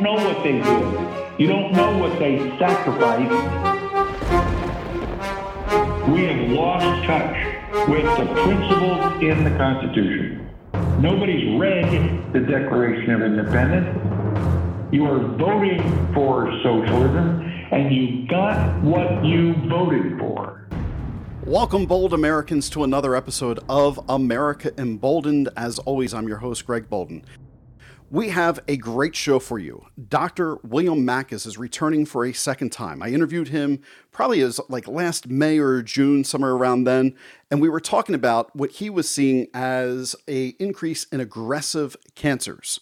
don't know what they did. You don't know what they sacrificed. We have lost touch with the principles in the Constitution. Nobody's read the Declaration of Independence. You are voting for socialism, and you got what you voted for. Welcome, bold Americans, to another episode of America Emboldened. As always, I'm your host, Greg Boulden. We have a great show for you. Dr. William Makis is returning for a second time. I interviewed him probably as like last May or June, somewhere around then, and we were talking about what he was seeing as a increase in aggressive cancers.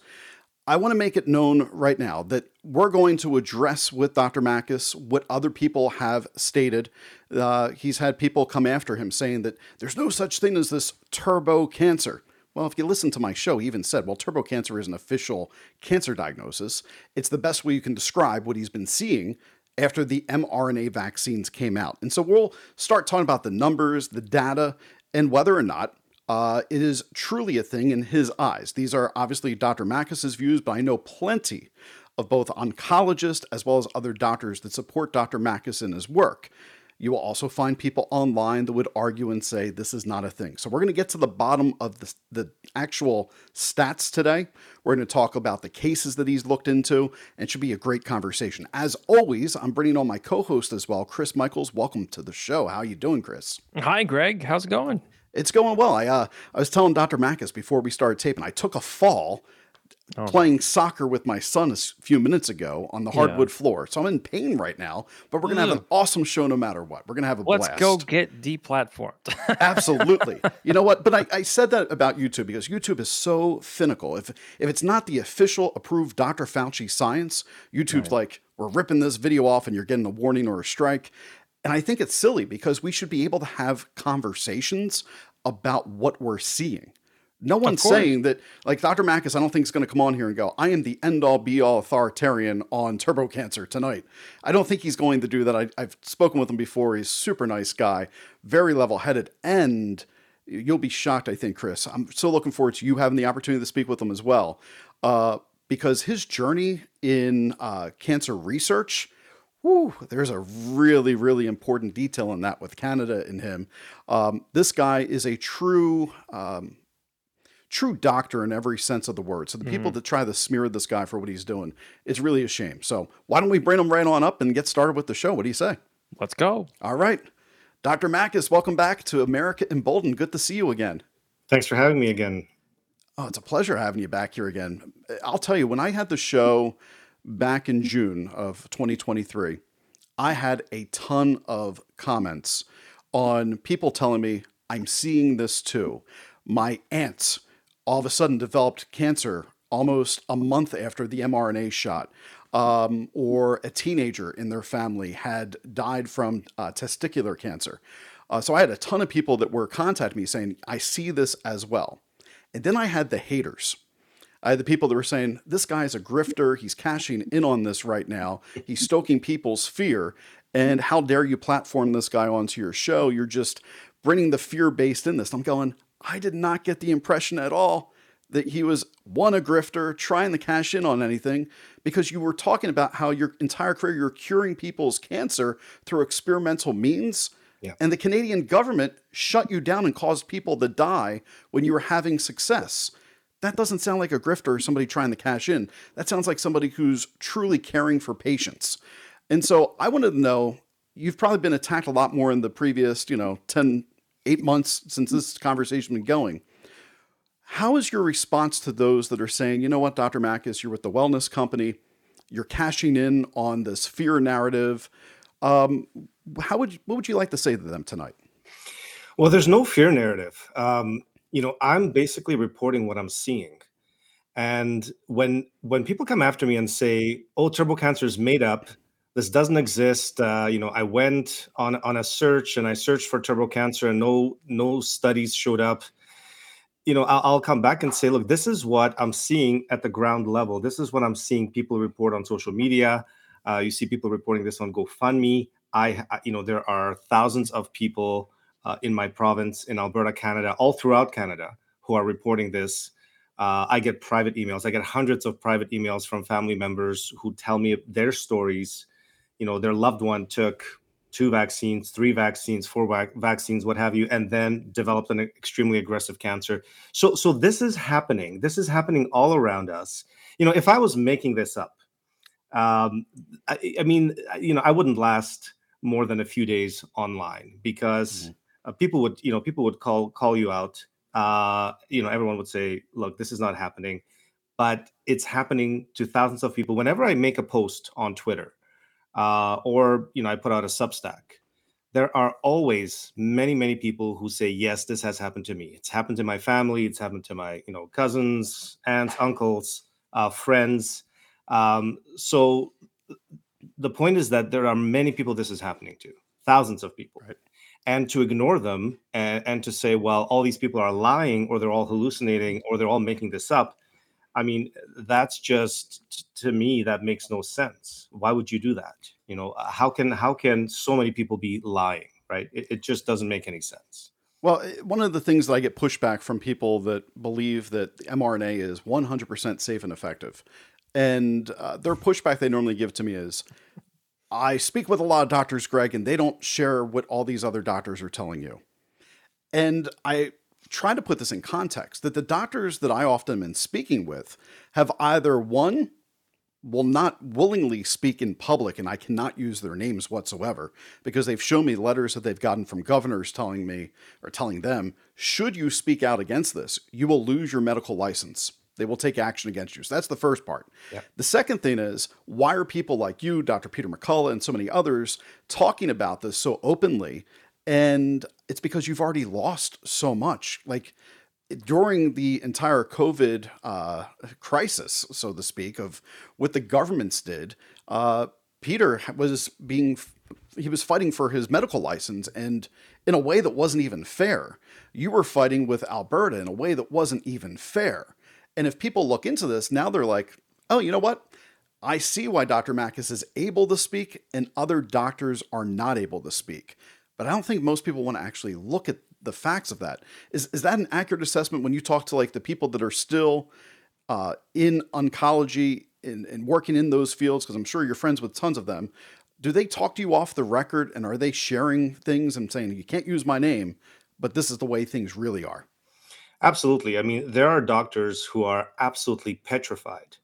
I want to make it known right now that we're going to address with Dr. Makis what other people have stated. Uh, he's had people come after him saying that there's no such thing as this turbo cancer. Well, if you listen to my show, he even said, well, turbo cancer is an official cancer diagnosis. It's the best way you can describe what he's been seeing after the mRNA vaccines came out. And so we'll start talking about the numbers, the data, and whether or not uh, it is truly a thing in his eyes. These are obviously Dr. Makis's views, but I know plenty of both oncologists as well as other doctors that support Dr. Makis in his work. You will also find people online that would argue and say this is not a thing. So we're going to get to the bottom of the, the actual stats today. We're going to talk about the cases that he's looked into, and it should be a great conversation. As always, I'm bringing on my co-host as well, Chris Michaels. Welcome to the show. How you doing, Chris? Hi, Greg. How's it going? It's going well. I uh, I was telling Dr. Makis before we started taping, I took a fall oh. playing soccer with my son a few minutes ago on the hardwood yeah. floor. So I'm in pain right now, but we're going to have an mm. awesome show no matter what. We're going to have a Let's blast. go get deplatformed. Absolutely. You know what? But I, I said that about YouTube because YouTube is so finical. If if it's not the official approved Dr. Fauci science, YouTube's right. like, we're ripping this video off and you're getting a warning or a strike. And I think it's silly because we should be able to have conversations about what we're seeing. No one's saying that, like Dr. Makis, I don't think is going to come on here and go, I am the end all be all authoritarian on turbo cancer tonight. I don't think he's going to do that. I, have spoken with him before. He's super nice guy, very level headed, and you'll be shocked, I think, Chris. I'm so looking forward to you having the opportunity to speak with him as well. Uh, because his journey in uh, cancer research, whew, there's a really, really important detail in that with Canada and him. Um, this guy is a true. Um, true doctor in every sense of the word. So the people mm-hmm. that try to smear this guy for what he's doing, it's really a shame. So why don't we bring him right on up and get started with the show? What do you say? Let's go. All right. Dr. Makis, welcome back to America Emboldened. Good to see you again. Thanks for having me again. Oh, it's a pleasure having you back here again. I'll tell you, when I had the show back in June of 2023, I had a ton of comments on people telling me, I'm seeing this too. My aunts all of a sudden developed cancer almost a month after the mRNA shot. Um, or a teenager in their family had died from uh, testicular cancer. Uh, so I had a ton of people that were contacting me saying, I see this as well. And then I had the haters. I had the people that were saying, This guy's a grifter. He's cashing in on this right now. He's stoking people's fear. And how dare you platform this guy onto your show? You're just bringing the fear based in this. I'm going, I did not get the impression at all that he was one a grifter trying to cash in on anything because you were talking about how your entire career you're curing people's cancer through experimental means yeah. and the Canadian government shut you down and caused people to die when you were having success. That doesn't sound like a grifter or somebody trying to cash in. That sounds like somebody who's truly caring for patients. And so I wanted to know you've probably been attacked a lot more in the previous, you know, 10, eight months since this conversation been going. How is your response to those that are saying, you know what, Dr. Makis, you're with the wellness company, you're cashing in on this fear narrative. Um, how would you, what would you like to say to them tonight? Well, there's no fear narrative. Um, you know, I'm basically reporting what I'm seeing. And when when people come after me and say, "Oh, turbo cancer is made up," this doesn't exist. Uh, you know, I went on on a search and I searched for turbo cancer, and no no studies showed up. You know, I'll, I'll, come back and say, look, this is what I'm seeing at the ground level. This is what I'm seeing people report on social media. Uh, you see people reporting this on GoFundMe. I, you know, there are thousands of people uh, in my province in Alberta, Canada, all throughout Canada, who are reporting this Uh, I get private emails. I get hundreds of private emails from family members who tell me their stories. You know, their loved one took two vaccines, three vaccines, four vac- vaccines, what have you, and then developed an extremely aggressive cancer. So, so this is happening. This is happening all around us. You know, if I was making this up, um, I, I mean, you know, I wouldn't last more than a few days online because mm-hmm. uh, people would, you know, people would call call you out uh, you know, everyone would say, look, this is not happening. But it's happening to thousands of people. Whenever I make a post on Twitter uh, or, you know, I put out a Substack, there are always many, many people who say, yes, this has happened to me. It's happened to my family. It's happened to my, you know, cousins, aunts, uncles, uh, friends. Um, so the point is that there are many people this is happening to, thousands of people. Right and to ignore them and, and to say, well, all these people are lying or they're all hallucinating or they're all making this up. I mean, that's just to me that makes no sense. Why would you do that? You know, uh, how can how can so many people be lying, right? It, it just doesn't make any sense. Well, eh, one of the things that I get pushback from people that believe that mRNA is 100% safe and effective, and uh, their pushback they normally give to me is, I speak with a lot of doctors, Greg, and they don't share what all these other doctors are telling you. And I try to put this in context that the doctors that I often am speaking with have either one, will not willingly speak in public, and I cannot use their names whatsoever because they've shown me letters that they've gotten from governors telling me or telling them, should you speak out against this, you will lose your medical license. They will take action against you. So that's the first part. Yeah. The second thing is why are people like you, Dr. Peter McCullough, and so many others talking about this so openly? And it's because you've already lost so much. Like during the entire COVID uh, crisis, so to speak, of what the governments did, uh, Peter was being he was fighting for his medical license and in a way that wasn't even fair. You were fighting with Alberta in a way that wasn't even fair. And if people look into this, now they're like, oh, you know what? I see why Dr. Makis is able to speak and other doctors are not able to speak. But I don't think most people want to actually look at the facts of that. Is, is that an accurate assessment when you talk to like the people that are still uh, in oncology and, and working in those fields? Because I'm sure you're friends with tons of them. Do they talk to you off the record and are they sharing things and saying, you can't use my name, but this is the way things really are? Absolutely. I mean, there are doctors who are absolutely petrified,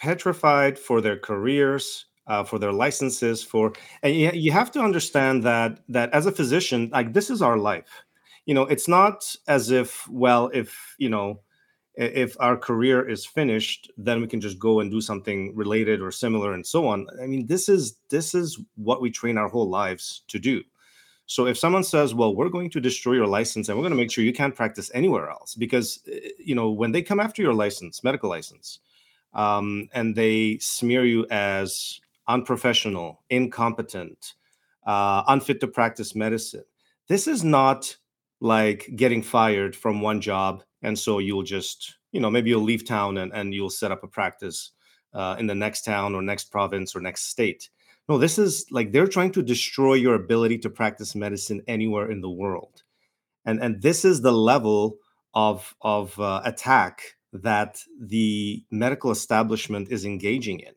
petrified for their careers, uh, for their licenses, for and you, have to understand that that as a physician, like this is our life. You know, it's not as if well, if you know, if our career is finished, then we can just go and do something related or similar and so on. I mean, this is this is what we train our whole lives to do. So if someone says, "Well, we're going to destroy your license and we're going to make sure you can't practice anywhere else," because eh, you know when they come after your license, medical license, um, and they smear you as unprofessional, incompetent, uh, unfit to practice medicine, this is not like getting fired from one job and so you'll just you know maybe you'll leave town and, and you'll set up a practice uh, in the next town or next province or next state no, this is like they're trying to destroy your ability to practice medicine anywhere in the world. And and this is the level of of uh, attack that the medical establishment is engaging in.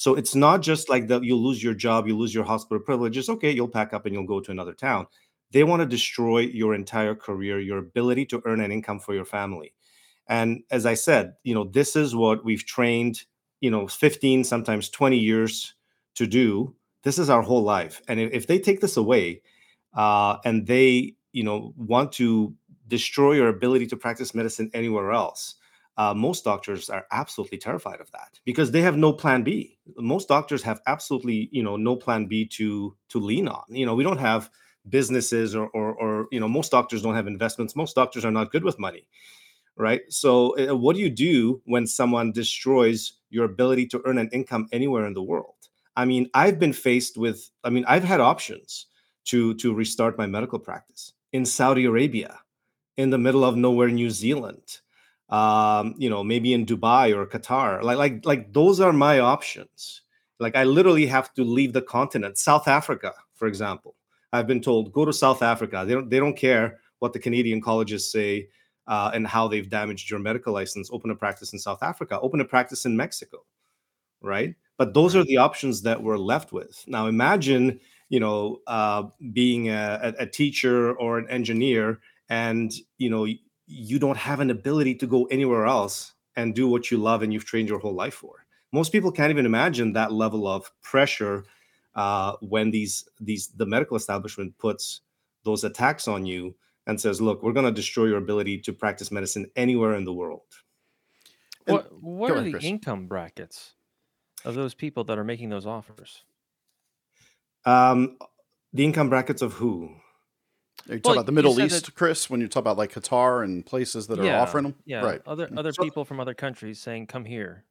So it's not just like that you'll lose your job, you lose your hospital privileges. Okay, you'll pack up and you'll go to another town. They want to destroy your entire career, your ability to earn an income for your family. And as I said, you know, this is what we've trained, you know, 15, sometimes 20 years to do this is our whole life and if, they take this away uh, and they you know want to destroy your ability to practice medicine anywhere else uh, most doctors are absolutely terrified of that because they have no plan b. Most doctors have absolutely you know no plan b to to lean on. You know we don't have businesses or or, or you know most doctors don't have investments. Most doctors are not good with money right? So uh, what do you do when someone destroys your ability to earn an income anywhere in the world? I mean, I've been faced with, I mean, I've had options to to restart my medical practice in Saudi Arabia, in the middle of nowhere, New Zealand, um, you know, maybe in Dubai or Qatar. Like, like, like those are my options. Like I literally have to leave the continent. South Africa, for example. I've been told go to South Africa. They don't they don't care what the Canadian colleges say. uh, and how they've damaged your medical license, open a practice in South Africa, open a practice in Mexico, right? But those are the options that we're left with. Now, imagine, you know, uh, being a, a teacher or an engineer, and you know, you don't have an ability to go anywhere else and do what you love and you've trained your whole life for. Most people can't even imagine that level of pressure uh, when these these the medical establishment puts those attacks on you and says, "Look, we're going to destroy your ability to practice medicine anywhere in the world." And- What what are the Chris. income brackets of those people that are making those offers? Um, the income brackets of who? You talk Well, about the you Middle said East, that- Chris, when you talk about like Qatar and places that are yeah, offering them. yeah. Right. Other other So- people from other countries saying, "Come here."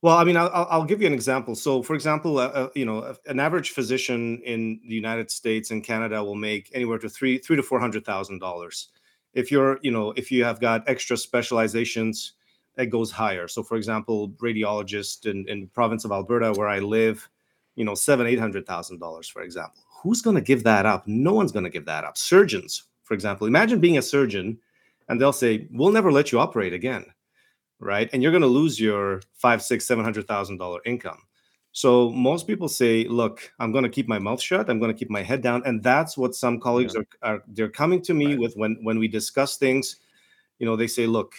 Well, I mean, I'll, I'll I'll give you an example. So, for example, uh, uh, you know, an average physician in the United States and Canada will make anywhere to three three to four hundred thousand dollars. If you're, you know, if you have got extra specializations, it goes higher. So, for example, radiologist in, in the province of Alberta, where I live, you know, seven eight hundred thousand dollars, for example. Who's going to give that up? No one's going to give that up. Surgeons, for example, imagine being a surgeon, and they'll say, "We'll never let you operate again." right? And you're going to lose your five, six, seven hundred thousand dollar income. So most people say, "Look, I'm going to keep my mouth shut. I'm going to keep my head down," and that's what some colleagues are, are. They're coming to me Right. with when when we discuss things. You know, they say, "Look,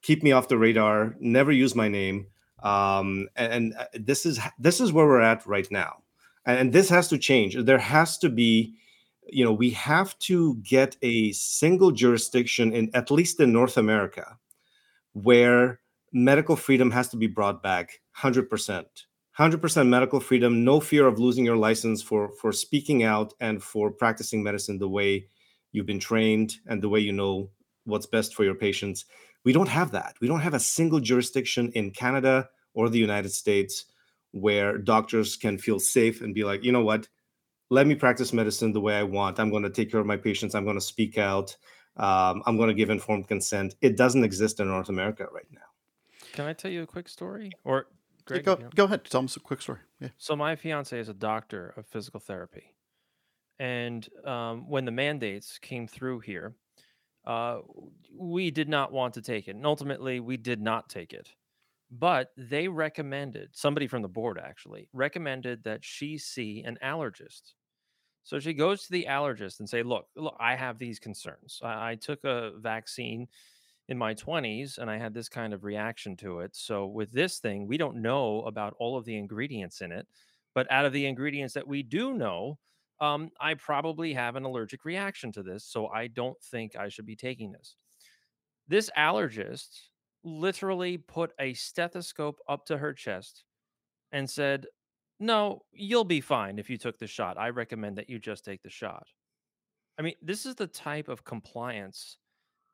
keep me off the radar. Never use my name." Um, and, and uh, this is this is where we're at right now, and, this has to change. There has to be you know we have to get a single jurisdiction in at least in north america where medical freedom has to be brought back 100% 100% medical freedom no fear of losing your license for for speaking out and for practicing medicine the way you've been trained and the way you know what's best for your patients. We don't have that. We don't have a single jurisdiction in canada or the united states where doctors can feel safe and be like you know what let me practice medicine the way i want i'm going to take care of my patients i'm going to speak out um, i'm going to give informed consent it doesn't exist in north america right now Can I tell you a quick story? Or Yeah, go, you know- go ahead. Tell us a quick story. Yeah. So my fiance is a doctor of physical therapy, and um, when the mandates came through here, uh, we did not want to take it, and ultimately we did not take it. But they recommended somebody from the board actually recommended that she see an allergist. So she goes to the allergist and say, "Look, look, I have these concerns. I, I took a vaccine." in my 20s and I had this kind of reaction to it. So with this thing, we don't know about all of the ingredients in it, but out of the ingredients that we do know, um, I probably have an allergic reaction to this. So I don't think I should be taking this. This allergist literally put a stethoscope up to her chest and said, No, you'll be fine if you took the shot. I recommend that you just take the shot. I mean, this is the type of compliance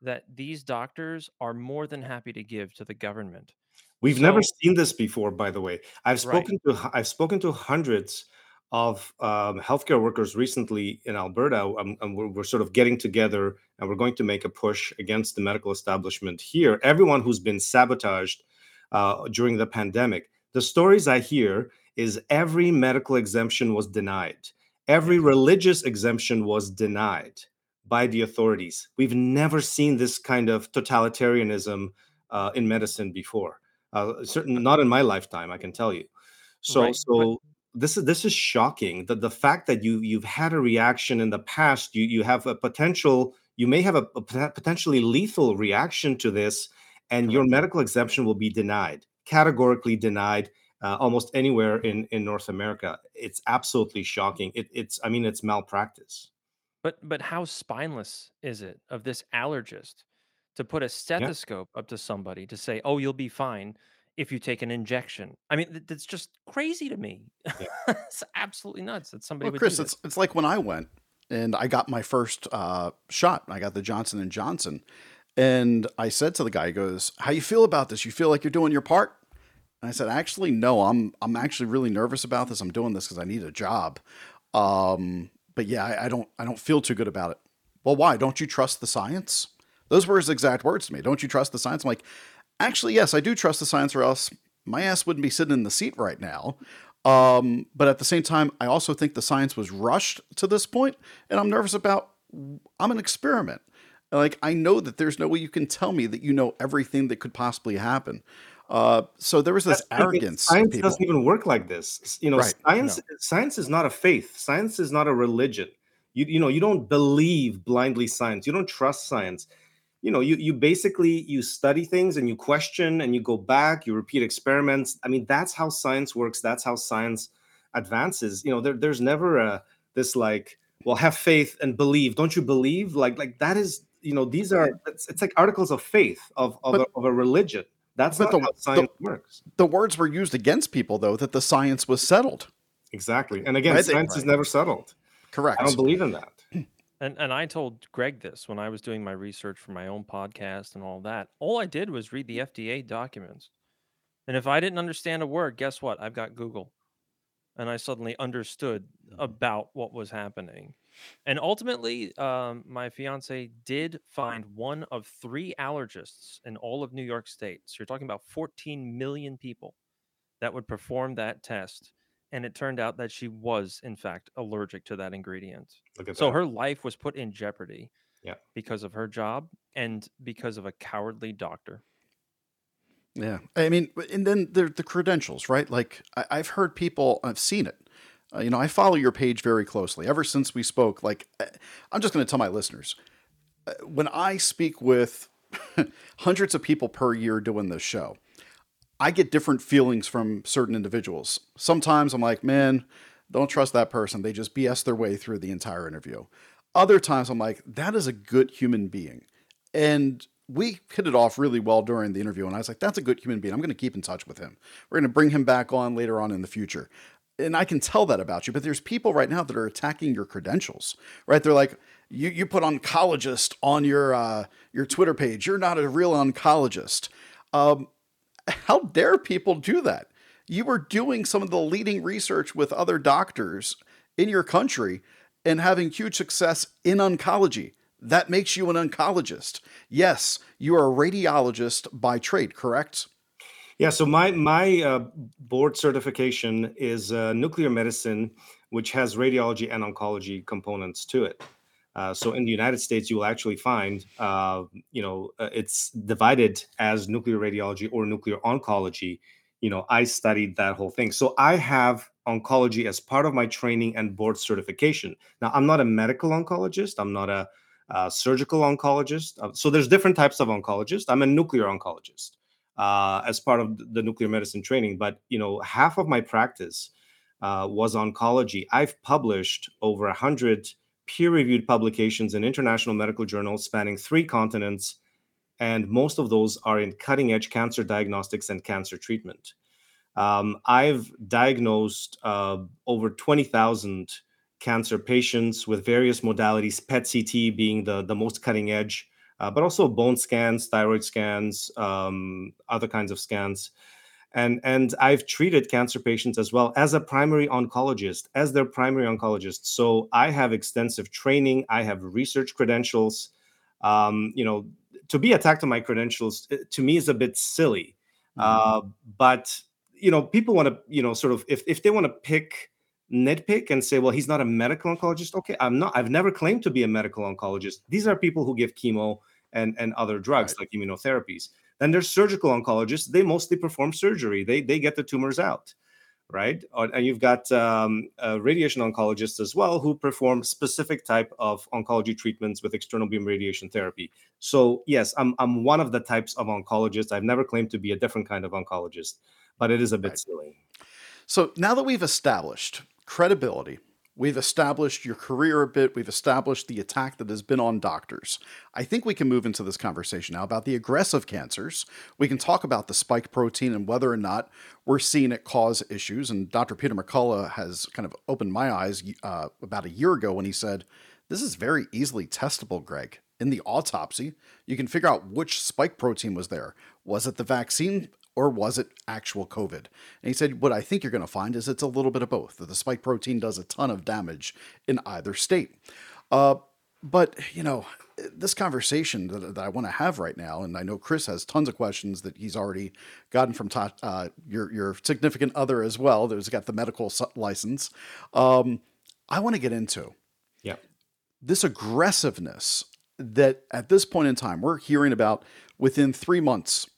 that these doctors are more than happy to give to the government. We've never seen this before, by the way. I've Right. spoken to I've spoken to hundreds of um, healthcare workers recently in Alberta, um, and we're, we're sort of getting together, and we're going to make a push against the medical establishment here. Everyone who's been sabotaged uh, during the pandemic. The stories I hear is every medical exemption was denied. Every religious exemption was denied by the authorities. We've never seen this kind of totalitarianism uh, in medicine before. Uh, certain, not in my lifetime, I can tell you. So, Right, so this is this is shocking. The the fact that you you've had a reaction in the past, you you have a potential, you may have a, a potentially lethal reaction to this, and your medical exemption will be denied, categorically denied. Uh, almost anywhere in in North America, it's absolutely shocking. It, it's, I mean, it's malpractice. But but how spineless is it of this allergist to put a stethoscope up to somebody to say, "Oh, you'll be fine if you take an injection"? I mean, th- that's just crazy to me. it's absolutely nuts that somebody Well, would Chris, it's it's like when I went and I got my first uh, shot. I got the Johnson and Johnson, and I said to the guy, he "Goes, how you feel about this? You feel like you're doing your part?" And I said, "Actually, no. I'm I'm actually really nervous about this. I'm doing this because I need a job. Um, but yeah, I, I don't I don't feel too good about it. Well, why? Don't you trust the science? Those were his exact words to me. Don't you trust the science? I'm like, actually, yes, I do trust the science, or else my ass wouldn't be sitting in the seat right now. Um, but at the same time, I also think the science was rushed to this point, and I'm nervous about. I'm an experiment, Like I know that there's no way you can tell me that you know everything that could possibly happen. Uh, so there was this That's arrogance. Science people. doesn't even work like this. You know, Right. science science is not a faith. Science is not a religion. You you know, you don't believe blindly science. You don't trust science. You know, you you basically you study things and you question and you go back, you repeat experiments. I mean, that's how science works. That's how science advances. You know, there, there's never a this like, well, have faith and believe. Don't you believe? Like like that is, you know, these are it's, it's like articles of faith of of, But- a, of a religion. That's not the- how the- science works. The words were used against people though that the science was settled. Exactly. And again, Right, science is never settled. Correct. I don't believe in that. And and I told Greg this when I was doing my research for my own podcast and all that. All I did was read the FDA documents. And if I didn't understand a word, guess what? I've got Google. And I suddenly understood about what was happening. And ultimately, um, my fiance did find one of three allergists in all of New York State. So you're talking about 14 million people that would perform that test. And it turned out that she was, in fact, allergic to that ingredient. Look at So that. her life was put in jeopardy. Yeah. Because of her job and because of a cowardly doctor. Yeah, I mean, and then the the credentials, right? Like I, I've heard people, I've seen it. Uh, you know, I follow your page very closely. Ever since we spoke, like uh, I'm just going to tell my listeners, uh, when I speak with hundreds of people per year doing this show, I get different feelings from certain individuals. Sometimes I'm like, man, don't trust that person. They just BS their way through the entire interview. Other times I'm like, that is a good human being. And we hit it off really well during the interview. And I was like, that's a good human being. I'm going to keep in touch with him. We're going to bring him back on later on in the future. And I can tell that about you. But there's people right now that are attacking your credentials, right? They're like, you, you put oncologist on your uh, your Twitter page. You're not a real oncologist. Um, how dare people do that? You were doing some of the leading research with other doctors in your country and having huge success in oncology. That makes you an oncologist. Yes, you are a radiologist by trade, correct? Yeah, so my my uh, board certification is uh, nuclear medicine, which has radiology and oncology components to it. Uh, so in the United States, you will actually find, uh, you know, uh, it's divided as nuclear radiology or nuclear oncology. You know, I studied that whole thing, so I have oncology as part of my training and board certification. Now, I'm not a medical oncologist. I'm not a uh, surgical oncologist. Uh, so there's different types of oncologists. I'm a nuclear oncologist as part of the nuclear medicine training. But you know, half of my practice was oncology. I've published over a hundred peer-reviewed publications in international medical journals spanning three continents, and most of those are in cutting-edge cancer diagnostics and cancer treatment. Um, I've diagnosed uh, over twenty thousand cancer patients with various modalities, PET CT being the, the most cutting edge, uh, but also bone scans, thyroid scans, um, other kinds of scans. And, and I've treated cancer patients as well as a primary oncologist, as their primary oncologist. So I have extensive training, I have research credentials. Um, you know, to be attacked on my credentials uh, to me is a bit silly. Uh, but you know, people want to, you know, sort of if, if they want to pick nitpick and say, well, he's not a medical oncologist. Okay, I'm not. I've never claimed to be a medical oncologist. These are people who give chemo and and other drugs like immunotherapies. Then there's surgical oncologists. They mostly perform surgery. They they get the tumors out, right? And you've got um, uh, radiation oncologists as well who perform specific type of oncology treatments with external beam radiation therapy. So yes, I'm I'm one of the types of oncologists. I've never claimed to be a different kind of oncologist, but it is a bit Right. silly. So now that we've established credibility, we've established your career a bit, we've established the attack that has been on doctors. I think we can move into this conversation now about the aggressive cancers. We can talk about the spike protein and whether or not we're seeing it cause issues. And Dr. Peter McCullough has kind of opened my eyes uh, about a year ago when he said, This is very easily testable, Greg. In the autopsy, you can figure out which spike protein was there. Was it the vaccine or was it actual COVID? And he said, What I think you're going to find is it's a little bit of both, that the spike protein does a ton of damage in either state. Uh, but, you know, this conversation that, that I want to have right now, and I know Chris has tons of questions that he's already gotten from Ta- uh, your, your significant other as well, who's got the medical license. Um, I want to get into Yeah. this aggressiveness that at this point in time, we're hearing about within three months,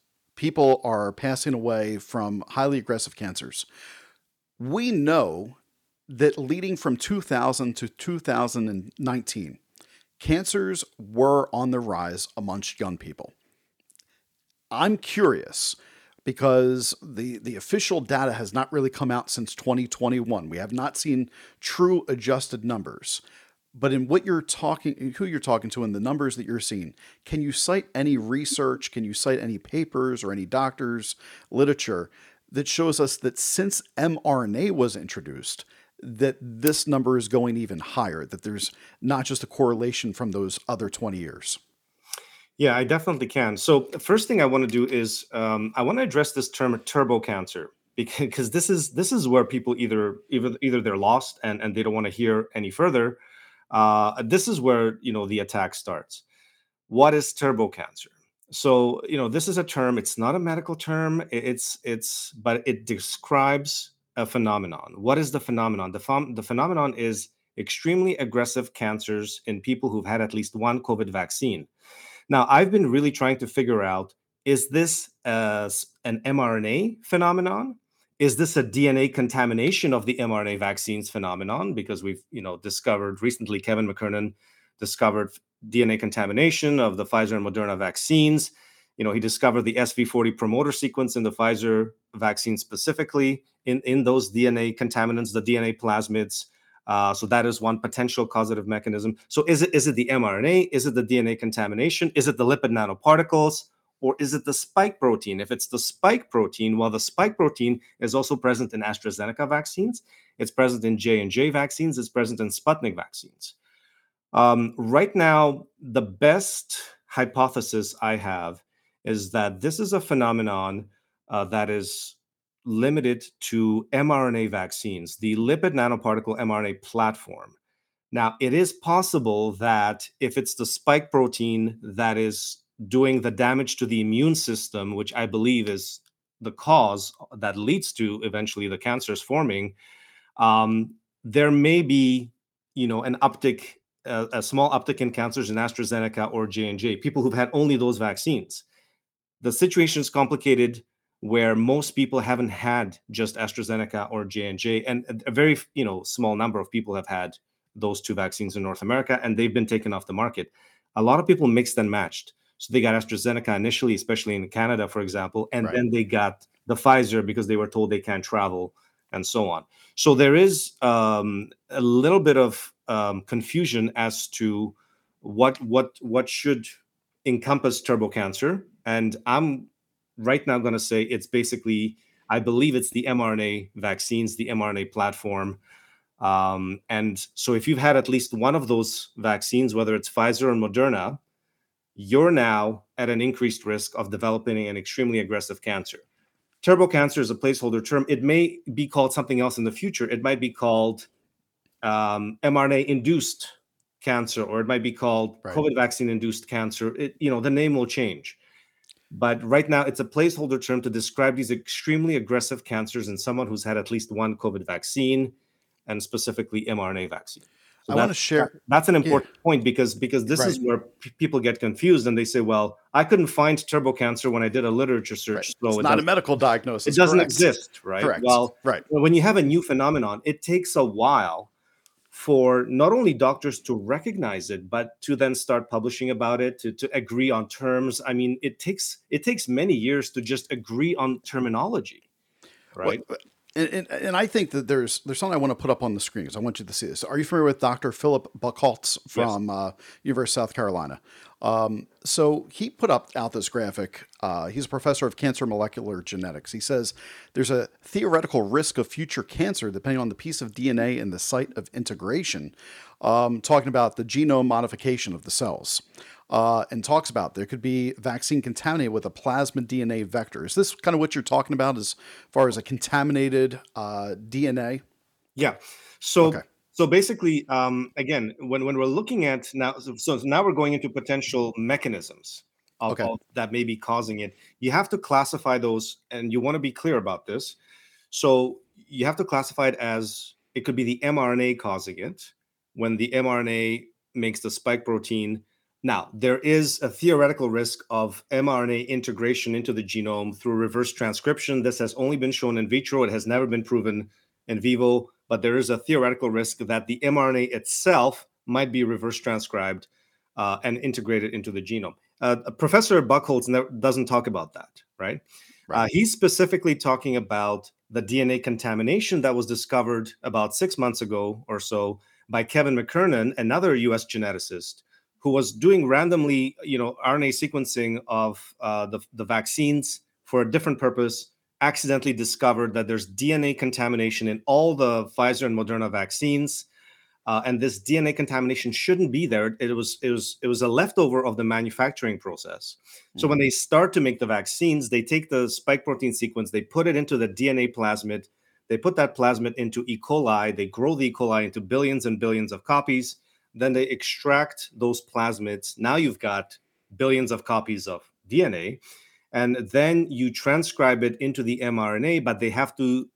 people are passing away from highly aggressive cancers. We know that leading from 2000 to 2019, cancers were on the rise amongst young people. I'm curious because the the official data has not really come out since 2021. We have not seen true adjusted numbers. But in what you're talking, who you're talking to, and the numbers that you're seeing, can you cite any research? Can you cite any papers or any doctors' literature that shows us that since mRNA was introduced, that this number is going even higher? That there's not just a correlation from those other 20 years. Yeah, I definitely can. So the first thing I want to do is um, I want to address this term turbo cancer because this is this is where people either either either they're lost and and they don't want to hear any further. Uh, this is where you know the attack starts. What is turbo cancer? So you know this is a term. It's not a medical term. It's it's but it describes a phenomenon. What is the phenomenon? The, ph- the phenomenon is extremely aggressive cancers in people who've had at least one COVID vaccine. Now, I've been really trying to figure out is this uh, an mRNA phenomenon? Is this a DNA contamination of the mRNA vaccines phenomenon? Because we've, you know, discovered recently, Kevin McKernan discovered DNA contamination of the Pfizer and Moderna vaccines. You know, he discovered the SV40 promoter sequence in the Pfizer vaccine specifically in, in those DNA contaminants, the DNA plasmids. Uh, so that is one potential causative mechanism. So is it is it the mRNA? Is it the DNA contamination? Is it the lipid nanoparticles? Or is it the spike protein? If it's the spike protein, well, the spike protein is also present in AstraZeneca vaccines. It's present in J and J vaccines. It's present in Sputnik vaccines. Um, right now, the best hypothesis I have is that this is a phenomenon uh, that is limited to mRNA vaccines, the lipid nanoparticle mRNA platform. Now, it is possible that if it's the spike protein that is doing the damage to the immune system, which I believe is the cause that leads to eventually the cancers forming, um, there may be, you know, an uptick, a, small uptick in cancers in AstraZeneca or J and J. People who've had only those vaccines. The situation is complicated where most people haven't had just AstraZeneca or J&J and a very you know small number of people have had those two vaccines in North America and they've been taken off the market. A lot of people mixed and matched. So they got AstraZeneca initially especially in Canada for example and right. then they got the Pfizer because they were told they can't travel and so on. So there is um, a little bit of um, confusion as to what what what should encompass turbo cancer and I'm right now going to say it's basically, I believe it's the mRNA vaccines, the mRNA platform. Um, and so if you've had at least one of those vaccines, whether it's Pfizer or Moderna, you're now at an increased risk of developing an extremely aggressive cancer. Turbo cancer is a placeholder term. It may be called something else in the future. It might be called um, mRNA induced cancer, or it might be called right. COVID vaccine induced cancer. It, you know, the name will change. But right now, it's a placeholder term to describe these extremely aggressive cancers in someone who's had at least one COVID vaccine and specifically mRNA vaccine. So I want to share. That's an important yeah. point because because this right. is where p- people get confused and they say, "Well, I couldn't find turbo cancer when I did a literature search." Right. So it's it not a medical diagnosis. It doesn't correct. exist, right? Correct. Well, right. When you have a new phenomenon, it takes a while for not only doctors to recognize it but to then start publishing about it to, to agree on terms i mean it takes it takes many years to just agree on terminology right well, and, and, and, I think that there's there's something I want to put up on the screen because I want you to see this. Are you familiar with Dr. Philip Buckhaults from yes. uh, University of South Carolina? Um, so he put up out this graphic. Uh, he's a professor of cancer molecular genetics. He says there's a theoretical risk of future cancer depending on the piece of DNA and the site of integration. Um, talking about the genome modification of the cells. Uh, and talks about there could be vaccine contaminated with a plasmid DNA vector. Is this kind of what you're talking about as far as a contaminated uh, DNA? Yeah. So okay. So basically, um, again, when, when we're looking at now, so now we're going into potential mechanisms of, okay. of, that may be causing it. You have to classify those, and you want to be clear about this. So you have to classify it as it could be the mRNA causing it. When the mRNA makes the spike protein now, there is a theoretical risk of mRNA integration into the genome through reverse transcription. This has only been shown in vitro, it has never been proven in vivo, but there is a theoretical risk that the mRNA itself might be reverse transcribed uh, and integrated into the genome. Uh, Professor Buckhaults never, doesn't talk about that, right? right. Uh, he's specifically talking about the DNA contamination that was discovered about six months ago or so by Kevin McKernan, another US geneticist who was doing randomly, you know, RNA sequencing of uh, the, the vaccines for a different purpose, accidentally discovered that there's DNA contamination in all the Pfizer and Moderna vaccines. Uh, and this DNA contamination shouldn't be there. It was it was it was a leftover of the manufacturing process. So mm-hmm. when they start to make the vaccines, they take the spike protein sequence, they put it into the DNA plasmid, they put that plasmid into E. coli, they grow the E. coli into billions and billions of copies, then they extract those plasmids. Now you've got billions of copies of DNA. And then you transcribe it into the mRNA, but they have to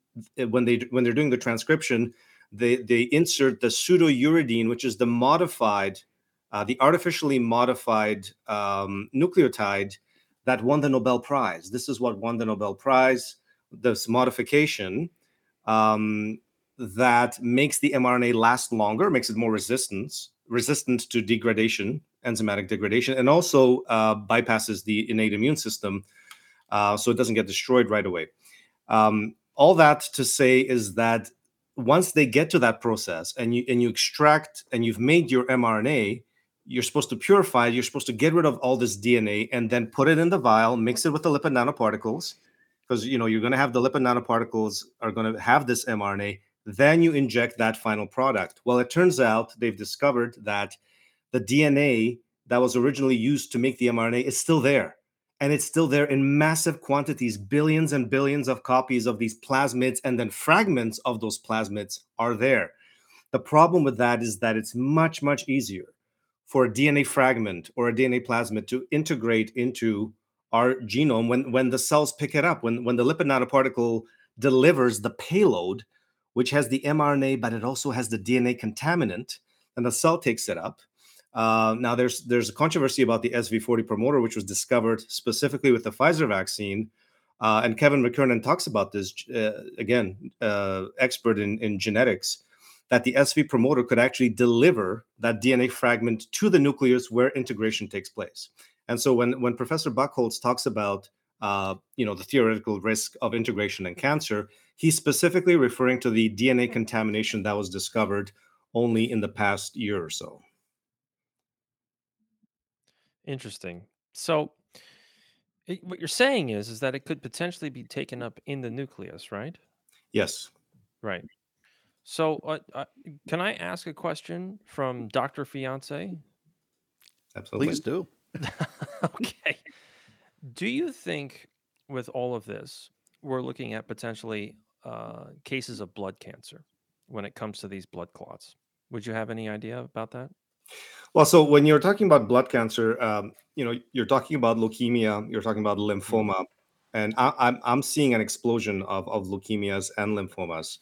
when they when they're doing the transcription, they they insert the pseudouridine, which is the modified, uh, the artificially modified um, nucleotide that won the Nobel Prize. This is what won the Nobel Prize. This modification um, that makes the mRNA last longer, makes it more resistant, resistant to degradation, enzymatic degradation, and also uh, bypasses the innate immune system, uh, so it doesn't get destroyed right away. Um, all that to say is that once they get to that process and you and you extract and you've made your mRNA, you're supposed to purify it. You're supposed to get rid of all this DNA and then put it in the vial, mix it with the lipid nanoparticles, because you know you're going to have the lipid nanoparticles are going to have this mRNA then you inject that final product. Well, it turns out they've discovered that the DNA that was originally used to make the mRNA is still there. And it's still there in massive quantities, billions and billions of copies of these plasmids, and then fragments of those plasmids are there. The problem with that is that it's much, much easier for a DNA fragment or a DNA plasmid to integrate into our genome when, when the cells pick it up, when, when the lipid nanoparticle delivers the payload which has the mRNA, but it also has the DNA contaminant, and the cell takes it up. Uh, now, there's there's a controversy about the SV40 promoter, which was discovered specifically with the Pfizer vaccine, uh, and Kevin McKernan talks about this uh, again, uh, expert in, in genetics, that the SV promoter could actually deliver that DNA fragment to the nucleus where integration takes place. And so, when when Professor Buckhaults talks about uh, you know the theoretical risk of integration and cancer, He's specifically referring to the DNA contamination that was discovered only in the past year or so. Interesting. So, it, what you're saying is is that it could potentially be taken up in the nucleus, right? Yes. Right. So, uh, uh, can I ask a question from Doctor Fiance? Absolutely. Please do. okay. Do you think with all of this, we're looking at potentially uh, cases of blood cancer when it comes to these blood clots. Would you have any idea about that? Well, so when you're talking about blood cancer, um, you know, you're talking about leukemia, you're talking about mm-hmm. lymphoma, and I, am I'm, I'm seeing an explosion of, of leukemias and lymphomas.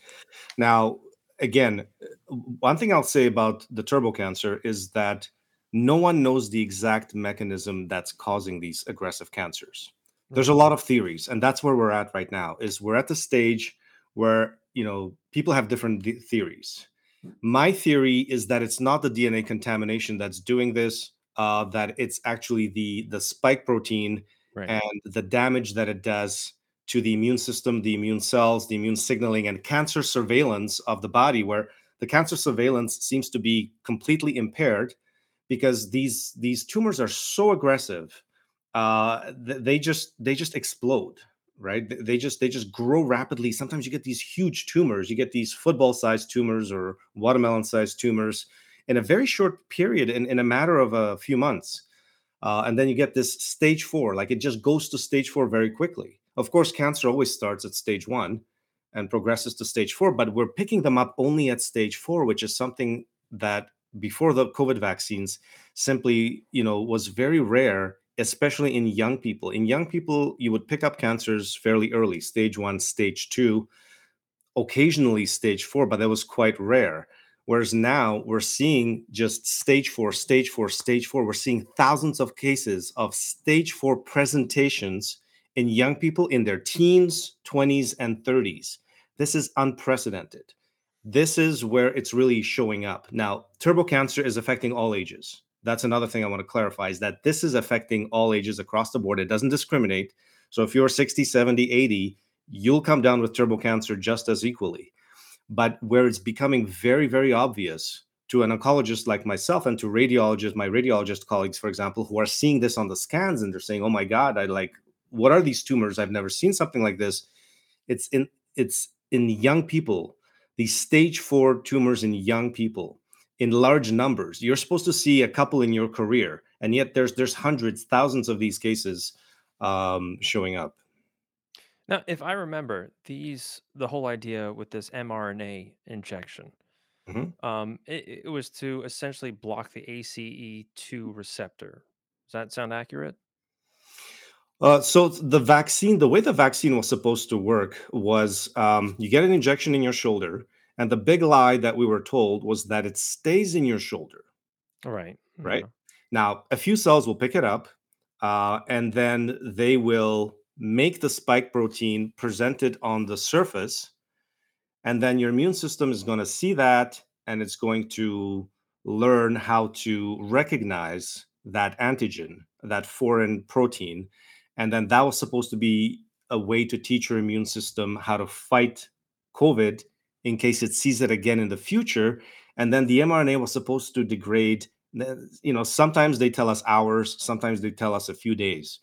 Now, again, one thing I'll say about the turbo cancer is that no one knows the exact mechanism that's causing these aggressive cancers. There's a mm-hmm. lot of theories, and that's where we're at right now. Is we're at the stage where you know people have different theories. My theory is that it's not the DNA contamination that's doing this. Uh, that it's actually the the spike protein right. and the damage that it does to the immune system, the immune cells, the immune signaling, and cancer surveillance of the body, where the cancer surveillance seems to be completely impaired because these these tumors are so aggressive uh, they just they just explode right? They just they just grow rapidly. Sometimes you get these huge tumors. You get these football sized tumors or watermelon sized tumors in a very short period in, in a matter of a few months. Uh, and then you get this stage four like it just goes to stage four very quickly. Of course cancer always starts at stage one and progresses to stage four but we're picking them up only at stage four which is something that before the covid vaccines simply you know was very rare especially in young people. In young people, you would pick up cancers fairly early, stage one, stage two, occasionally stage four, but that was quite rare. Whereas now we're seeing just stage four, stage four, stage four. We're seeing thousands of cases of stage four presentations in young people in their teens, 20s, and 30s. This is unprecedented. This is where it's really showing up. Now, turbo cancer is affecting all ages. That's another thing I want to clarify is that this is affecting all ages across the board. It doesn't discriminate. So if you're 60, 70, 80, you'll come down with turbo cancer just as equally. But where it's becoming very, very obvious to an oncologist like myself and to radiologists, my radiologist colleagues, for example, who are seeing this on the scans and they're saying, "Oh my God, I like, what are these tumors? I've never seen something like this." It's in it's in young people, these stage four tumors in young people in large numbers. You're supposed to see a couple in your career, and yet there's there's hundreds, thousands of these cases um, showing up. Now, if I remember, these the whole idea with this mRNA injection, Mhm. um, it, it was to essentially block the ACE2 receptor. Does that sound accurate? Uh, so the vaccine, the way the vaccine was supposed to work was um, you get an injection in your shoulder, and the big lie that we were told was that it stays in your shoulder. Right. right? Yeah. Now, a few cells will pick it up, uh, and then they will make the spike protein presented on the surface. And then your immune system is going to see that and it's going to learn how to recognize that antigen, that foreign protein. And then that was supposed to be a way to teach your immune system how to fight COVID in case it sees it again in the future. And then the mRNA was supposed to degrade you know sometimes they tell us hours sometimes they tell us a few days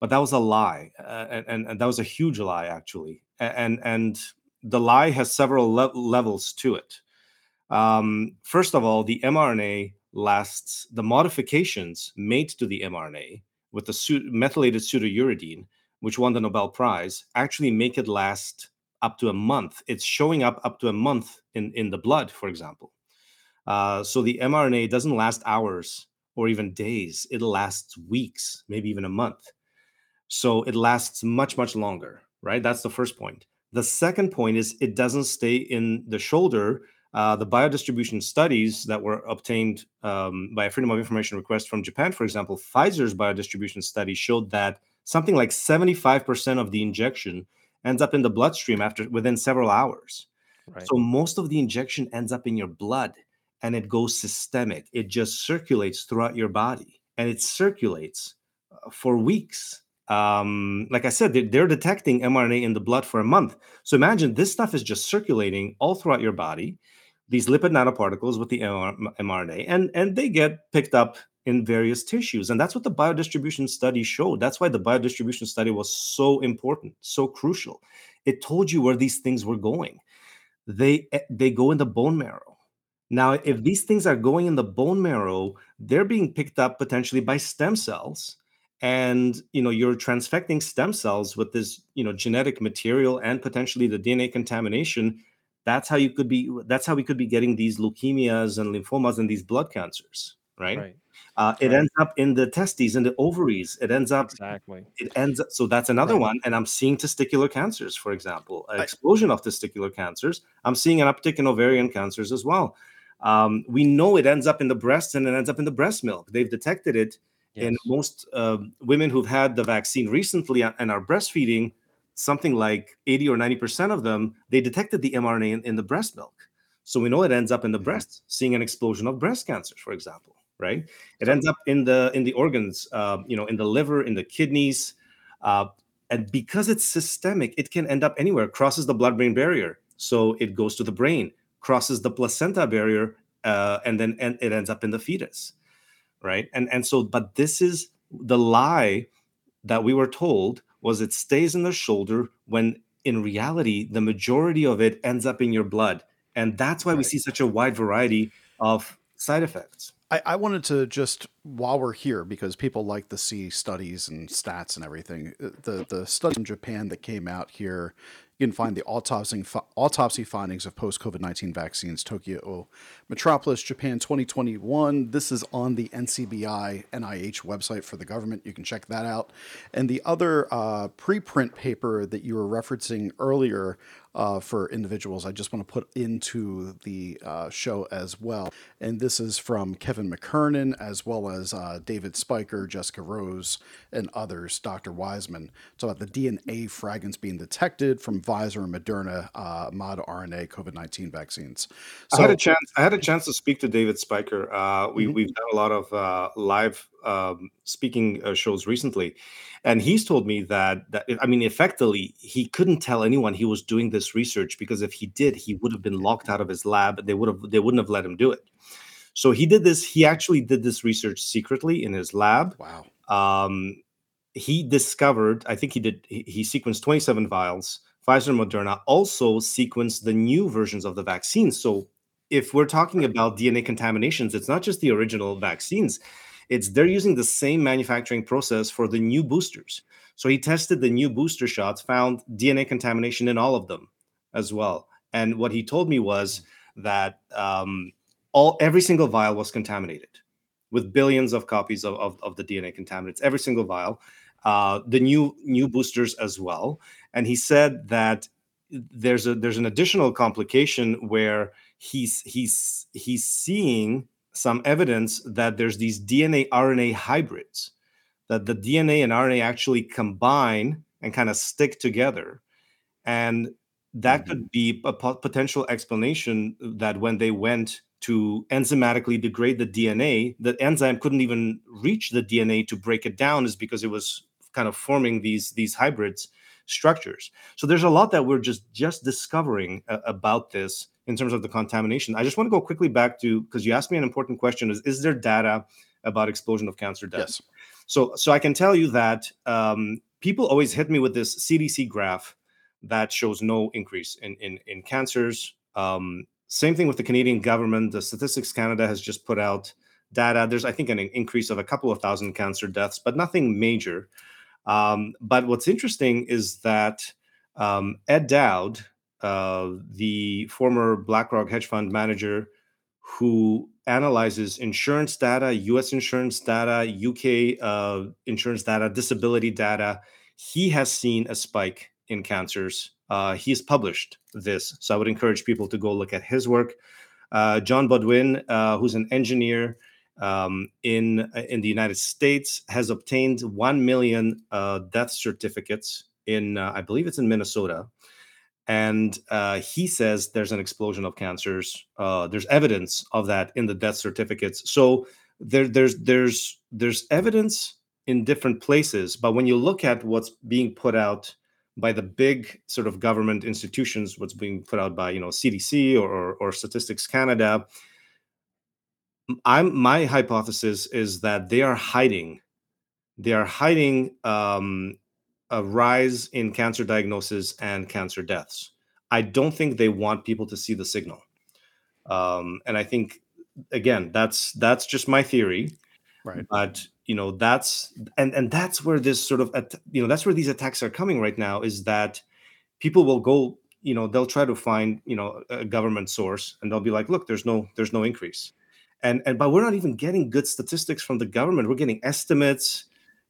but that was a lie uh, and, and, that was a huge lie actually and and the lie has several le- levels to it um, first of all the mrna lasts the modifications made to the mrna with the su- methylated pseudouridine which won the nobel prize actually make it last up to a month it's showing up up to a month in in the blood for example uh, so the mRNA doesn't last hours or even days. It lasts weeks, maybe even a month. So it lasts much, much longer, right? That's the first point. The second point is it doesn't stay in the shoulder. Uh, the biodistribution studies that were obtained um, by a Freedom of Information request from Japan, for example, Pfizer's biodistribution study showed that something like 75% of the injection ends up in the bloodstream after within several hours. Right. So most of the injection ends up in your blood and it goes systemic. It just circulates throughout your body and it circulates uh, for weeks. Um, like I said, they- they're detecting mRNA in the blood for a month. So imagine this stuff is just circulating all throughout your body, these lipid nanoparticles with the mRNA, and, and they get picked up in various tissues. And that's what the biodistribution study showed. That's why the biodistribution study was so important, so crucial. It told you where these things were going. They eh, they go in the bone marrow. Now, if these things are going in the bone marrow, they're being picked up potentially by stem cells. And you know, you're transfecting stem cells with this, you know, genetic material and potentially the DNA contamination. That's how you could be that's how we could be getting these leukemias and lymphomas and these blood cancers, right? Right. Uh, it Right. ends up in the testes and the ovaries. It ends up Exactly. it ends up so that's another Right. one and i'm seeing testicular cancers for example an explosion of testicular cancers i'm seeing an uptick in ovarian cancers as well um, we know it ends up in the breast and it ends up in the breast milk they've detected it in most um, women who've had the vaccine recently and are breastfeeding something like 80 or 90 percent of them they detected the mrna in, in the breast milk so we know it ends up in the Mhm. breast seeing an explosion of breast cancer for example right? It ends up in the in the organs uh, you know in the liver in the kidneys uh, and because it's systemic it can end up anywhere crosses the blood brain barrier. So it goes to the brain crosses the placenta barrier uh, and then and it ends up in the fetus right? And and so but this is the lie that we were told was it stays in the shoulder when in reality the majority of it ends up in your blood. And that's why we see such a wide variety of side effects I, I wanted to just while we're here because people like to see studies and stats and everything. uh, The the study in Japan that came out here, you can find the autopsy autopsy findings of post COVID nineteen vaccines, Tokyo Metropolis, Japan, twenty twenty one. This is on the NCBI NIH website for the government. You can check that out. And the other uh, preprint paper that you were referencing earlier uh, for individuals, I just want to put into the uh, show as well. And this is from Kevin McKernan, as well as uh, David Speicher, Jessica Rose, and others, Dr. Wiseman. It's about the DNA fragments being detected from Pfizer and Moderna uh, mod RNA COVID 19 vaccines. I had a chance. I had a chance to speak to David Speicher. Uh, we Mhm. we've done a lot of uh, live um, speaking uh, shows recently, and he's told me that that I mean, effectively, he couldn't tell anyone he was doing this research because if he did, he would have been locked out of his lab. They would have they wouldn't have let him do it. So he did this. He actually did this research secretly in his lab. wow. Um, he discovered, I think he did, he, he sequenced 27 vials. Pfizer and Moderna also sequenced the new versions of the vaccines. So if we're talking about DNA contaminations, it's not just the original vaccines. It's they're using the same manufacturing process for the new boosters. So he tested the new booster shots, found DNA contamination in all of them as well. And what he told me was that um, all every single vial was contaminated with billions of copies of, of, of the DNA contaminants, every single vial, uh, the new new boosters as well. And he said that there's a there's an additional complication where he's he's he's seeing some evidence that there's these DNA RNA hybrids, that the DNA and RNA actually combine and kind of stick together. And that could be a po- potential explanation that when they went to enzymatically degrade the DNA, the enzyme couldn't even reach the DNA to break it down, is because it was kind of forming these these hybrids structures. So there's a lot that we're just just discovering uh, about this in terms of the contamination. I just want to go quickly back to because you asked me an important question: is is there data about explosion of cancer deaths? Yes. So, so I can tell you that um, people always hit me with this CDC graph that shows no increase in in, in cancers. Um, same thing with the Canadian government. The Statistics Canada has just put out data. There's, I think, an increase of a couple of thousand cancer deaths, but nothing major. Um, but what's interesting is that um, Ed Dowd, uh, the former BlackRock hedge fund manager, who analyzes insurance data, US insurance data, UK uh, insurance data, disability data, he has seen a spike in cancers. Uh, he's published this. So I would encourage people to go look at his work. Uh, John Beaudoin, uh, who's an engineer um, in, in the United States, has obtained 1 million uh, death certificates in, uh, I believe it's in Minnesota and uh, he says there's an explosion of cancers. Uh, there's evidence of that in the death certificates. So there, there's there's there's evidence in different places, but when you look at what's being put out by the big sort of government institutions, what's being put out by you know CDC or or, or Statistics Canada, I'm my hypothesis is that they are hiding, they are hiding um, a rise in cancer diagnosis and cancer deaths. I don't think they want people to see the signal. Um, and I think again, that's that's just my theory. Right. But you know, that's and and that's where this sort of at, you know that's where these attacks are coming right now. Is that people will go, you know, they'll try to find you know a government source and they'll be like, look, there's no there's no increase, and and but we're not even getting good statistics from the government. We're getting estimates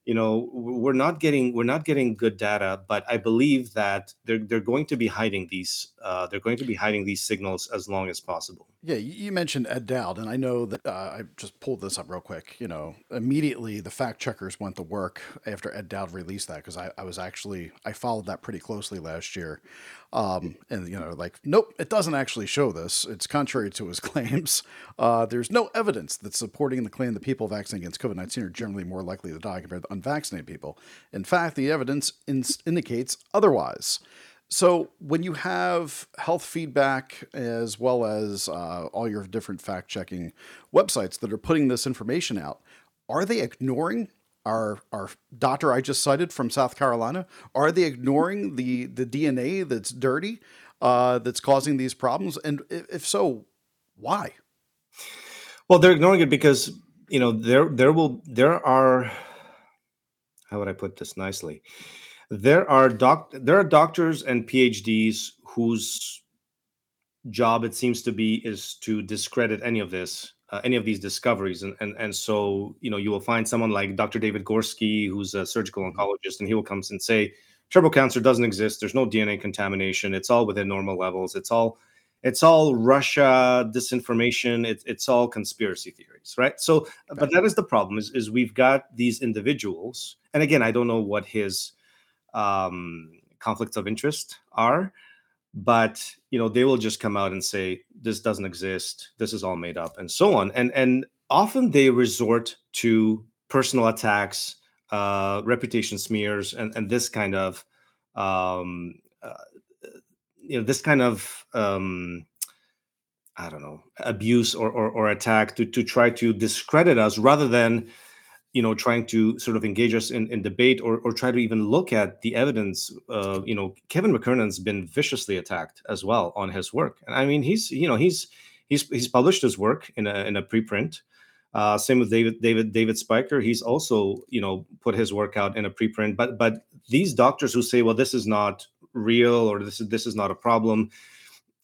you know we're not getting we're not getting good data but i believe that they're they're going to be hiding these uh, they're going to be hiding these signals as long as possible Yeah, you mentioned Ed Dowd, and I know that uh, I just pulled this up real quick. You know, immediately the fact checkers went to work after Ed Dowd released that because I, I was actually I followed that pretty closely last year, um, and you know, like, nope, it doesn't actually show this. It's contrary to his claims. Uh, there's no evidence that's supporting the claim that people vaccinated against COVID nineteen are generally more likely to die compared to unvaccinated people. In fact, the evidence in- indicates otherwise. So when you have health feedback as well as uh, all your different fact checking websites that are putting this information out, are they ignoring our our doctor I just cited from South Carolina? Are they ignoring the the DNA that's dirty uh, that's causing these problems? And if, so, why? Well, they're ignoring it because you know there there will there are how would I put this nicely? There are doc there are doctors and PhDs whose job it seems to be is to discredit any of this uh, any of these discoveries. And, and and so you know you will find someone like dr david gorski who's a surgical mm-hmm. oncologist and he will come and say turbo cancer doesn't exist. There's no dna contamination. It's all within normal levels. It's all it's all russia disinformation. It, it's all conspiracy theories right? So but that is the problem is, is we've got these individuals. And again i don't know what his um conflicts of interest are but you know they will just come out and say this doesn't exist. This is all made up and so on. And and often they resort to personal attacks uh reputation smears and and this kind of um uh, you know this kind of um i don't know abuse or, or or attack to to try to discredit us rather than you know trying to sort of engage us in, in debate or, or try to even look at the evidence uh, you know kevin mckernan's been viciously attacked as well on his work. And i mean he's you know he's he's he's published his work in a in a preprint. Uh, same with david david david speicher. He's also you know put his work out in a preprint. But but these doctors who say well this is not real or this is this is not a problem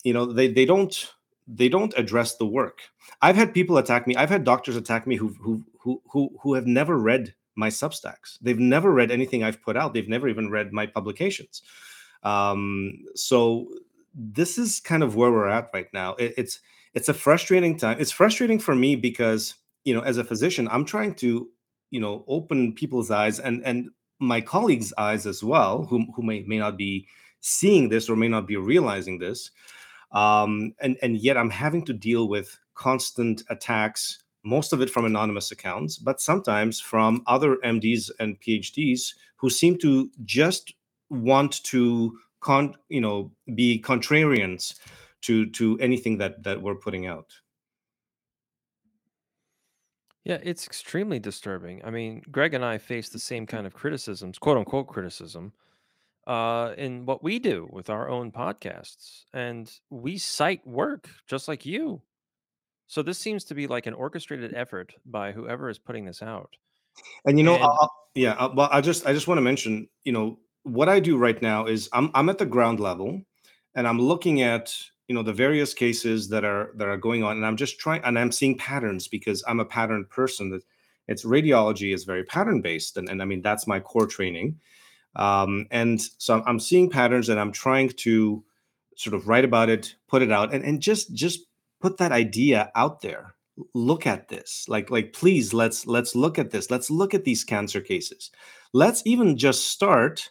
you know they they don't they don't address the work. I've had people attack me. I've had doctors attack me who who who who who have never read my Substacks. They've never read anything I've put out. They've never even read my publications. Um, so this is kind of where we're at right now. It, it's it's a frustrating time. It's frustrating for me because you know, as a physician, I'm trying to you know open people's eyes and and my colleagues' eyes as well, who who may may not be seeing this or may not be realizing this um, and and yet I'm having to deal with constant attacks, most of it from anonymous accounts, but sometimes from other MDs and PhDs who seem to just want to con you know be contrarians to to anything that that we're putting out. Yeah, it's extremely disturbing. I mean, Greg and I face the same kind of criticisms, quote unquote criticism, uh, in what we do with our own podcasts, and we cite work just like you. So this seems to be like an orchestrated effort by whoever is putting this out. And you know, and, yeah, i well, I just I just want to mention, you know, what I do right now is I'm I'm at the ground level, and I'm looking at you know the various cases that are that are going on, and I'm just trying and I'm seeing patterns because I'm a pattern person. That it's radiology is very pattern based, and and I mean that's my core training. Um, and so I'm seeing patterns and I'm trying to sort of write about it, put it out, and, and just just put that idea out there. Look at this. Like, like, please let's let's look at this. Let's look at these cancer cases. Let's even just start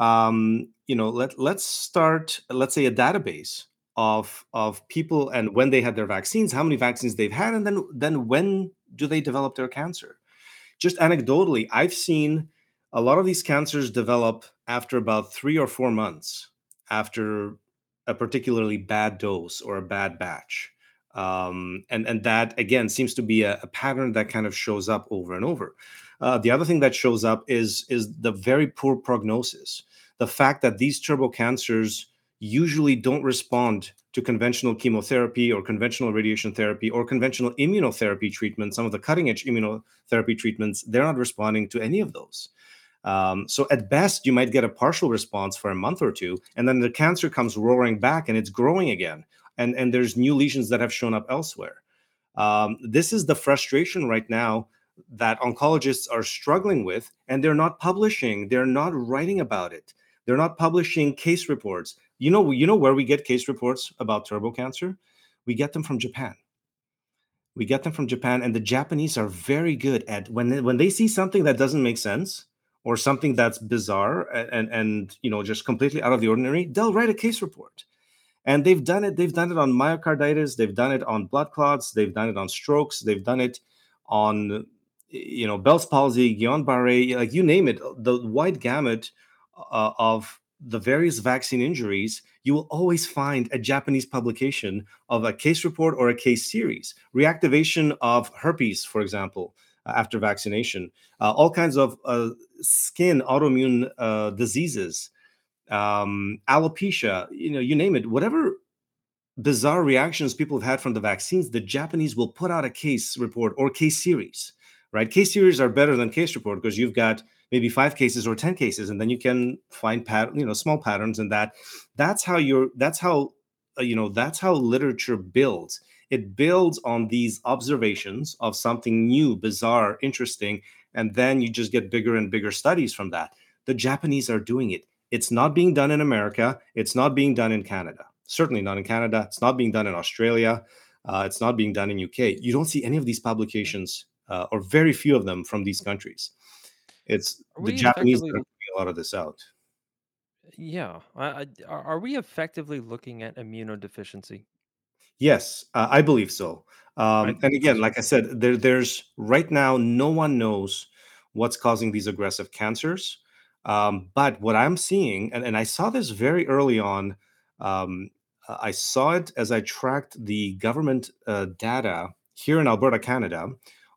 um, you know, let let's start, let's say a database of of people and when they had their vaccines, how many vaccines they've had, and then then when do they develop their cancer? Just anecdotally, I've seen a lot of these cancers develop after about three or four months after a particularly bad dose or a bad batch. Um, and and that again seems to be a, a, pattern that kind of shows up over and over. Uh, the other thing that shows up is is the very poor prognosis. The fact that these turbo cancers usually don't respond to conventional chemotherapy or conventional radiation therapy or conventional immunotherapy treatment, some of the cutting edge immunotherapy treatments, they're not responding to any of those. Um, so at best, you might get a partial response for a month or two, and then the cancer comes roaring back and it's growing again. And, and there's new lesions that have shown up elsewhere. Um, this is the frustration right now that oncologists are struggling with, and they're not publishing, they're not writing about it. They're not publishing case reports. You know, you know where we get case reports about turbo cancer? We get them from Japan. We get them from Japan, and the Japanese are very good at when they, when they see something that doesn't make sense, or something that's bizarre and, and you know just completely out of the ordinary they'll write a case report. And they've done it they've done it on myocarditis they've done it on blood clots they've done it on strokes they've done it on you know bell's palsy guillain-barre like you name it the wide gamut uh, of the various vaccine injuries you will always find a japanese publication of a case report or a case series. Reactivation of herpes for example after vaccination, uh, all kinds of uh, skin autoimmune uh, diseases, um, alopecia, you know, you name it, whatever bizarre reactions people have had from the vaccines, the Japanese will put out a case report or case series, right? Case series are better than case report because you've got maybe five cases or 10 cases, and then you can find pat, you know, small patterns in that. That's how you're, that's how, uh, you know, that's how literature builds. It builds on these observations of something new, bizarre, interesting, and then you just get bigger and bigger studies from that. The Japanese are doing it. It's not being done in America. It's not being done in Canada certainly not in Canada. It's not being done in Australia. Uh, it's not being done in UK. You don't see any of these publications, uh, or very few of them, from these countries. It's the Japanese putting a lot of this out. Yeah, I, I, are we effectively looking at immunodeficiency? Yes, uh, I believe so. Um, and again, like I said, there, there's right now no one knows what's causing these aggressive cancers. Um, but what I'm seeing, and, and I saw this very early on um, uh, I saw it as I tracked the government uh, data here in Alberta, Canada,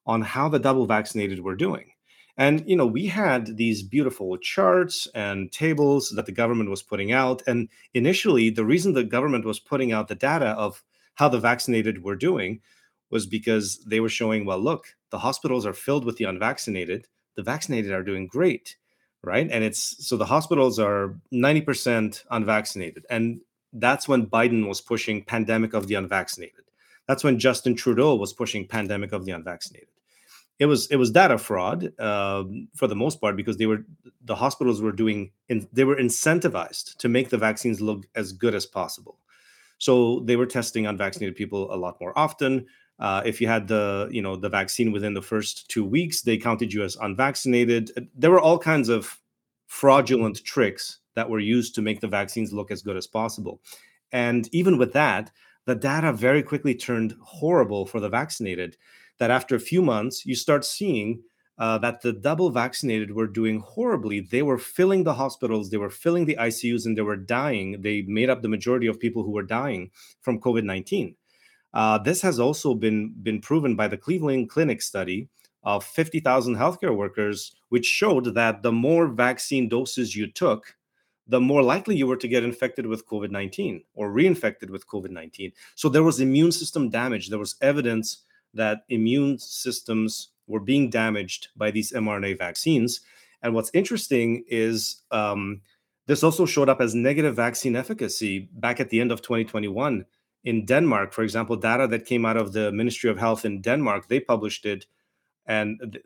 on how the double vaccinated were doing. And you know, we had these beautiful charts and tables that the government was putting out. And initially, the reason the government was putting out the data of how the vaccinated were doing was because they were showing, well, look, the hospitals are filled with the unvaccinated. The vaccinated are doing great, right? And it's so the hospitals are 90% unvaccinated. And that's when Biden was pushing pandemic of the unvaccinated. That's when Justin Trudeau was pushing pandemic of the unvaccinated. It was it was data fraud um, for the most part because they were the hospitals were doing in, they were incentivized to make the vaccines look as good as possible. So they were testing unvaccinated people a lot more often. Uh, if you had the you know the vaccine within the first two weeks, they counted you as unvaccinated. There were all kinds of fraudulent tricks that were used to make the vaccines look as good as possible. And even with that, the data very quickly turned horrible for the vaccinated. That after a few months, you start seeing uh, that the double vaccinated were doing horribly. They were filling the hospitals, they were filling the ICUs, and they were dying. They made up the majority of people who were dying from COVID 19. Uh, this has also been, been proven by the Cleveland Clinic study of 50,000 healthcare workers, which showed that the more vaccine doses you took, the more likely you were to get infected with COVID 19 or reinfected with COVID 19. So there was immune system damage. There was evidence that immune systems were being damaged by these mRNA vaccines. And what's interesting is um, this also showed up as negative vaccine efficacy back at the end of 2021 in Denmark. For example, data that came out of the Ministry of Health in Denmark, they published it, and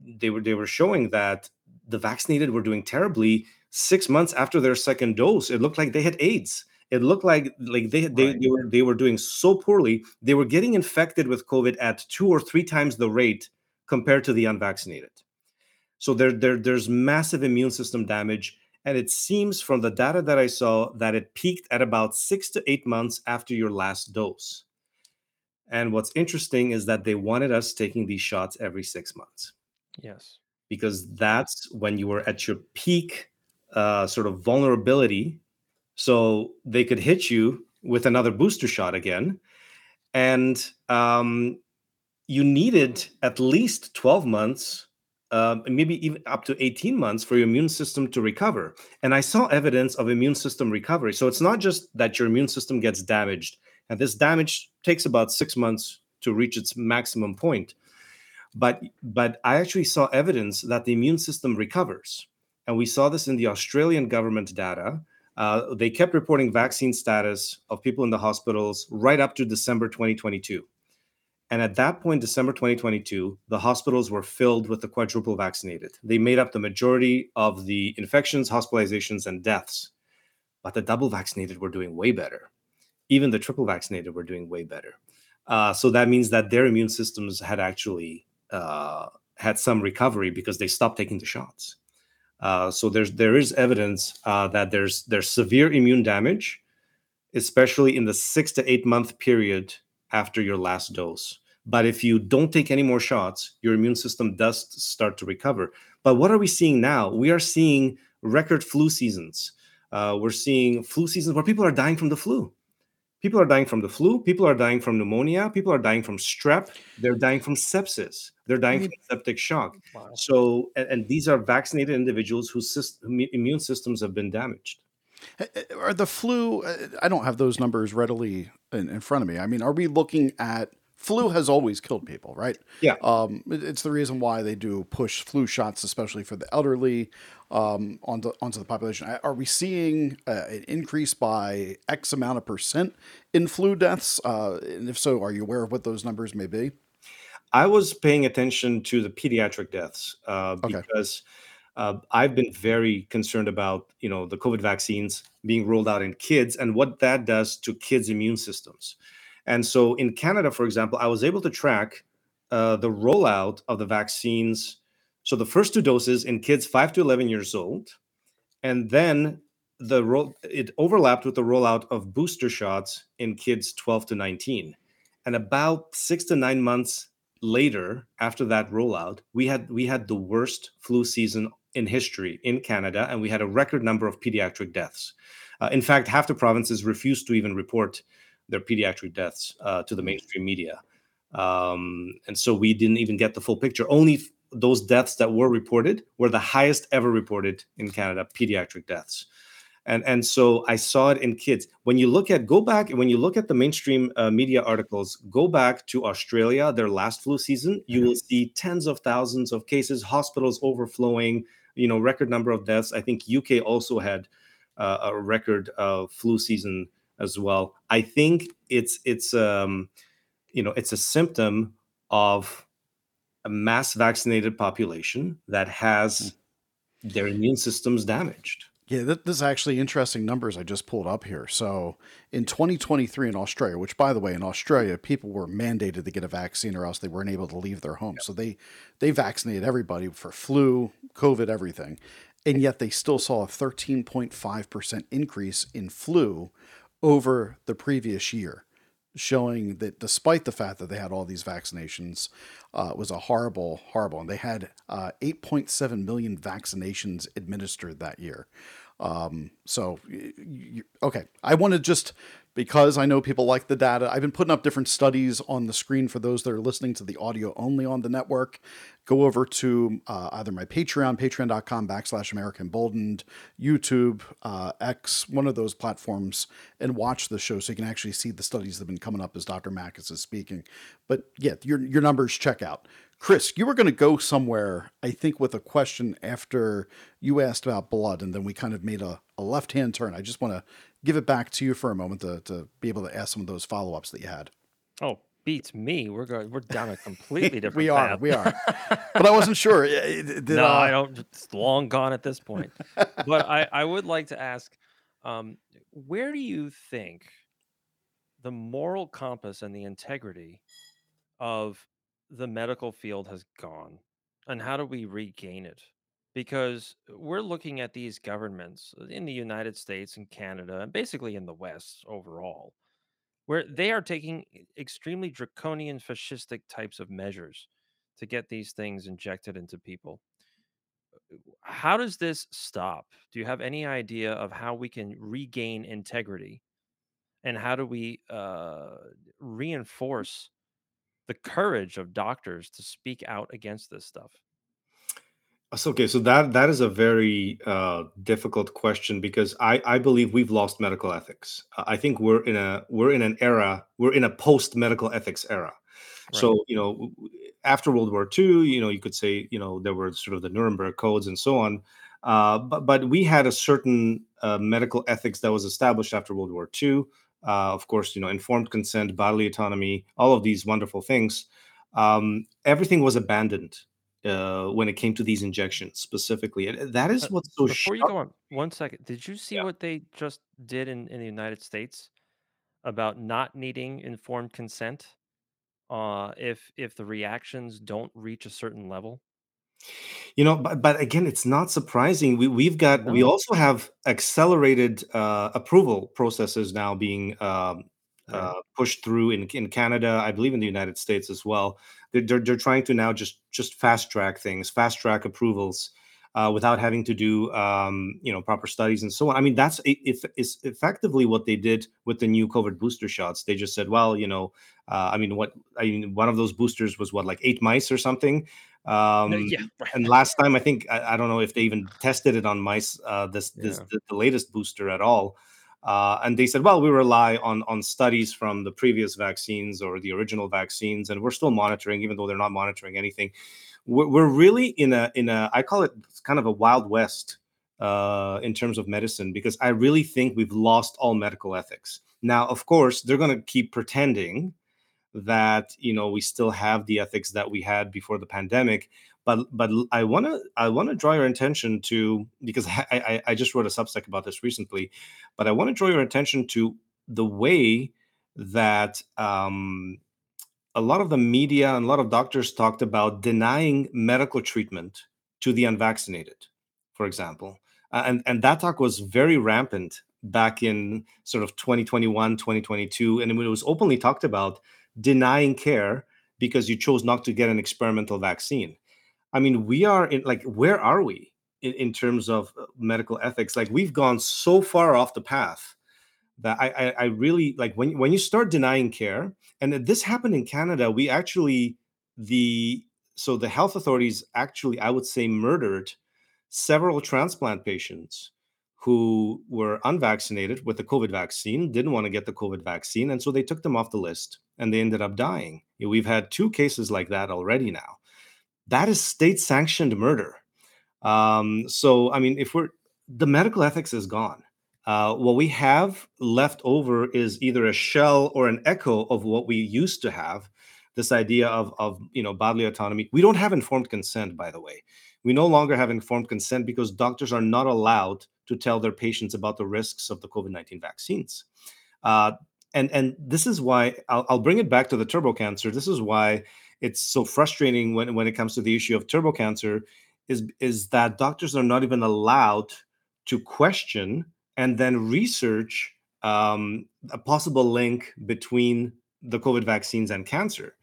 they were they were showing that the vaccinated were doing terribly six months after their second dose, it looked like they had AIDS. It looked like like they they, right. they were they were doing so poorly. They were getting infected with COVID at two or three times the rate compared to the unvaccinated. So there, there there's massive immune system damage. And it seems from the data that I saw that it peaked at about six to eight months after your last dose. And what's interesting is that they wanted us taking these shots every six months. Yes. Because that's when you were at your peak uh, sort of vulnerability so they could hit you with another booster shot again and um, you needed at least 12 months uh, maybe even up to 18 months for your immune system to recover. And i saw evidence of immune system recovery. So it's not just that your immune system gets damaged. And this damage takes about six months to reach its maximum point. But but i actually saw evidence that the immune system recovers. And we saw this in the Australian government data. Uh, they kept reporting vaccine status of people in the hospitals right up to December 2022. And at that point, December 2022, the hospitals were filled with the quadruple vaccinated. They made up the majority of the infections, hospitalizations, and deaths. But the double vaccinated were doing way better. Even the triple vaccinated were doing way better. Uh, so that means that their immune systems had actually uh, had some recovery because they stopped taking the shots. Uh, so there's there is evidence uh, that there's there's severe immune damage, especially in the six to eight month period after your last dose. But if you don't take any more shots, your immune system does start to recover. But what are we seeing now? We are seeing record flu seasons. Uh, we're seeing flu seasons where people are dying from the flu. People are dying from the flu. People are dying from pneumonia. People are dying from strep. They're dying from sepsis. They're dying from septic shock. Wow. So, and, and, these are vaccinated individuals whose system, immune systems have been damaged. Are the flu? Uh, I don't have those numbers readily in, in front of me. I mean, are we looking at flu has always killed people, right? Yeah. Um, it- it's the reason why they do push flu shots, especially for the elderly, um, onto onto the population. Are we seeing uh, an increase by X amount of percent in flu deaths? Uh, and if so, are you aware of what those numbers may be? I was paying attention to the pediatric deaths uh, Okay. because uh, I've been very concerned about you know the COVID vaccines being rolled out in kids and what that does to kids' immune systems. And so in Canada, for example, I was able to track uh, the rollout of the vaccines. So the first two doses in kids five to eleven years old, and then the roll it overlapped with the rollout of booster shots in kids 12 to 19 and about six to nine months later after that rollout we had we had the worst flu season in history in canada and we had a record number of pediatric deaths Uh, in fact half the provinces refused to even report their pediatric deaths uh, to the mainstream media. Um, and so we didn't even get the full picture. Only f- those deaths that were reported were the highest ever reported in canada pediatric deaths. And and so i saw it in kids. When you look at go back when you look at the mainstream uh, media articles go back to australia their last flu season you will see tens of thousands of cases hospitals overflowing you know record number of deaths. I think uk also had uh, a record uh, flu season as well i think it's it's um you know it's a symptom of a mass vaccinated population that has their immune systems damaged Yeah, th- this is actually interesting numbers I just pulled up here. So in 2023 in Australia, which by the way, in Australia, people were mandated to get a vaccine or else they weren't able to leave their homes. So they they vaccinated everybody for flu, COVID, everything. And yet they still saw a 13.5% increase in flu over the previous year, showing that despite the fact that they had all these vaccinations, uh, it was a horrible, horrible. And they had uh, 8.7 million vaccinations administered that year. Um, so, okay, I want to just because I know people like the data. I've been putting up different studies on the screen for those that are listening to the audio only on the network. Go over to uh, either my Patreon, patreon.com backslash America Emboldened, YouTube, uh, X, one of those platforms, and watch the show so you can actually see the studies that have been coming up as Dr. Makis is speaking. But yeah, your your numbers check out. Chris, you were going to go somewhere, I think, with a question after you asked about blood, and then we kind of made a, a left hand turn. I just want to give it back to you for a moment to, to be able to ask some of those follow ups that you had. Oh, beats me. We're going. We're down a completely different. we are, path. we are. But I wasn't sure. Eh, eh, Did, no, uh, I don't. It's long gone at this point. but I, I would like to ask, um, where do you think the moral compass and the integrity of the medical field has gone, and how do we regain it? Because we're looking at these governments in the United States and Canada, and basically in the West overall, where they are taking extremely draconian, fascistic types of measures to get these things injected into people how does this stop? Do you have any idea of how we can regain integrity? And how do we uh, reinforce the courage of doctors to speak out against this stuff? So, okay, so that that is a very uh, difficult question because I I believe we've lost medical ethics. Uh, I think we're in a we're in an era we're in a post medical ethics era. Right. So you know w- after World War II, you know you could say you know there were sort of the Nuremberg codes and so on, uh, but but we had a certain uh, medical ethics that was established after World War II. Uh, of course, you know informed consent, bodily autonomy, all of these wonderful things. Um, everything was abandoned uh, when it came to these injections specifically. And that Uh, what's so Before you go on, one second. Did you see Yeah. what they just did in, in the United States about not needing informed consent uh, if if the reactions don't reach a certain level? You know, but, but again, it's not surprising. We we've got we also have accelerated uh, approval processes now being um, uh, pushed through in in Canada, I believe in the United States as well. They're they're, they're trying to now just just fast track things, fast track approvals. Uh, without having to do um, you know proper studies and so on. I mean that's if is effectively what they did with the new COVID booster shots. They just said, well, you know, uh, I mean, what I mean, one of those boosters was what like eight mice or something. Um, No, yeah, and last time I think I, I don't know if they even tested it on mice. Uh, this this Yeah. the, the latest booster at all. Uh, and they said, well, we rely on on studies from the previous vaccines or the original vaccines, and we're still monitoring, even though they're not monitoring anything. We're, we're really in a in a I call it kind of a wild west uh, in terms of medicine because I really think we've lost all medical ethics. Now, of course, they're going to keep pretending that you know we still have the ethics that we had before the pandemic but but I want to I want to draw your attention to because I, I, I just wrote a Substack about this recently, but I want to draw your attention to the way that um, a lot of the media and a lot of doctors talked about denying medical treatment to the unvaccinated, for example, uh, and and that talk was very rampant back in sort of 2021 2022 and it was openly talked about denying care because you chose not to get an experimental vaccine I mean, we are in like, where are we in, in terms of uh, medical ethics? Like, we've gone so far off the path that I, I, I really like when when you start denying care, and this happened in Canada. We actually the so the health authorities actually, I would say, murdered several transplant patients who were unvaccinated with the COVID vaccine, didn't want to get the COVID vaccine, and so they took them off the list, and they ended up dying. We've had two cases like that already now that is state sanctioned murder. Um, so, I mean, if we're the medical ethics is gone. Uh, what we have left over is either a shell or an echo of what we used to have. This idea of of you know bodily autonomy. We don't have informed consent, by the way. We no longer have informed consent because doctors are not allowed to tell their patients about the risks of the COVID nineteen vaccines. Uh, and and this is why I'll, I'll bring it back to the turbo cancer. This is why it's so frustrating when, when it comes to the issue of turbo cancer is is that doctors are not even allowed to question and then research um, a possible link between the COVID vaccines and cancer.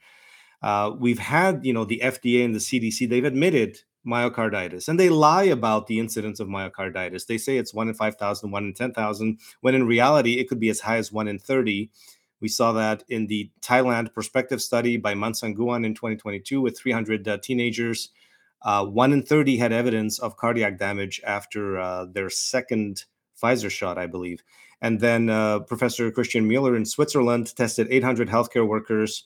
Uh, we've had, you know, the FDA and the CDC, they've admitted myocarditis and they lie about the incidence of myocarditis. They say it's one in 5,000, one in 10,000, when in reality, it could be as high as one in 30. We saw that in the Thailand prospective study by Mansanguan in 2022 with 300 uh, teenagers. Uh, one in 30 had evidence of cardiac damage after uh, their second Pfizer shot, I believe. And then uh, Professor Christian Mueller in Switzerland tested 800 healthcare workers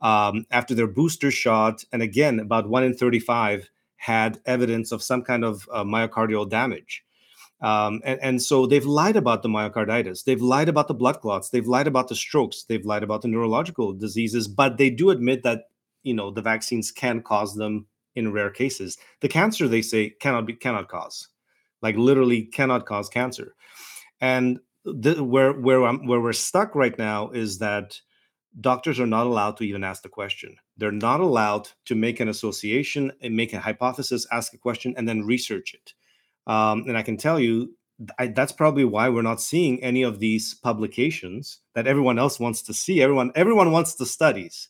um, after their booster shot. And again, about one in 35 had evidence of some kind of uh, myocardial damage. Um, and, and so they've lied about the myocarditis. They've lied about the blood clots. They've lied about the strokes. They've lied about the neurological diseases. But they do admit that you know the vaccines can cause them in rare cases. The cancer they say cannot be cannot cause, like literally cannot cause cancer. And the, where where I'm, where we're stuck right now is that doctors are not allowed to even ask the question. They're not allowed to make an association and make a hypothesis, ask a question, and then research it. Um, and I can tell you I, that's probably why we're not seeing any of these publications that everyone else wants to see. Everyone, everyone wants the studies,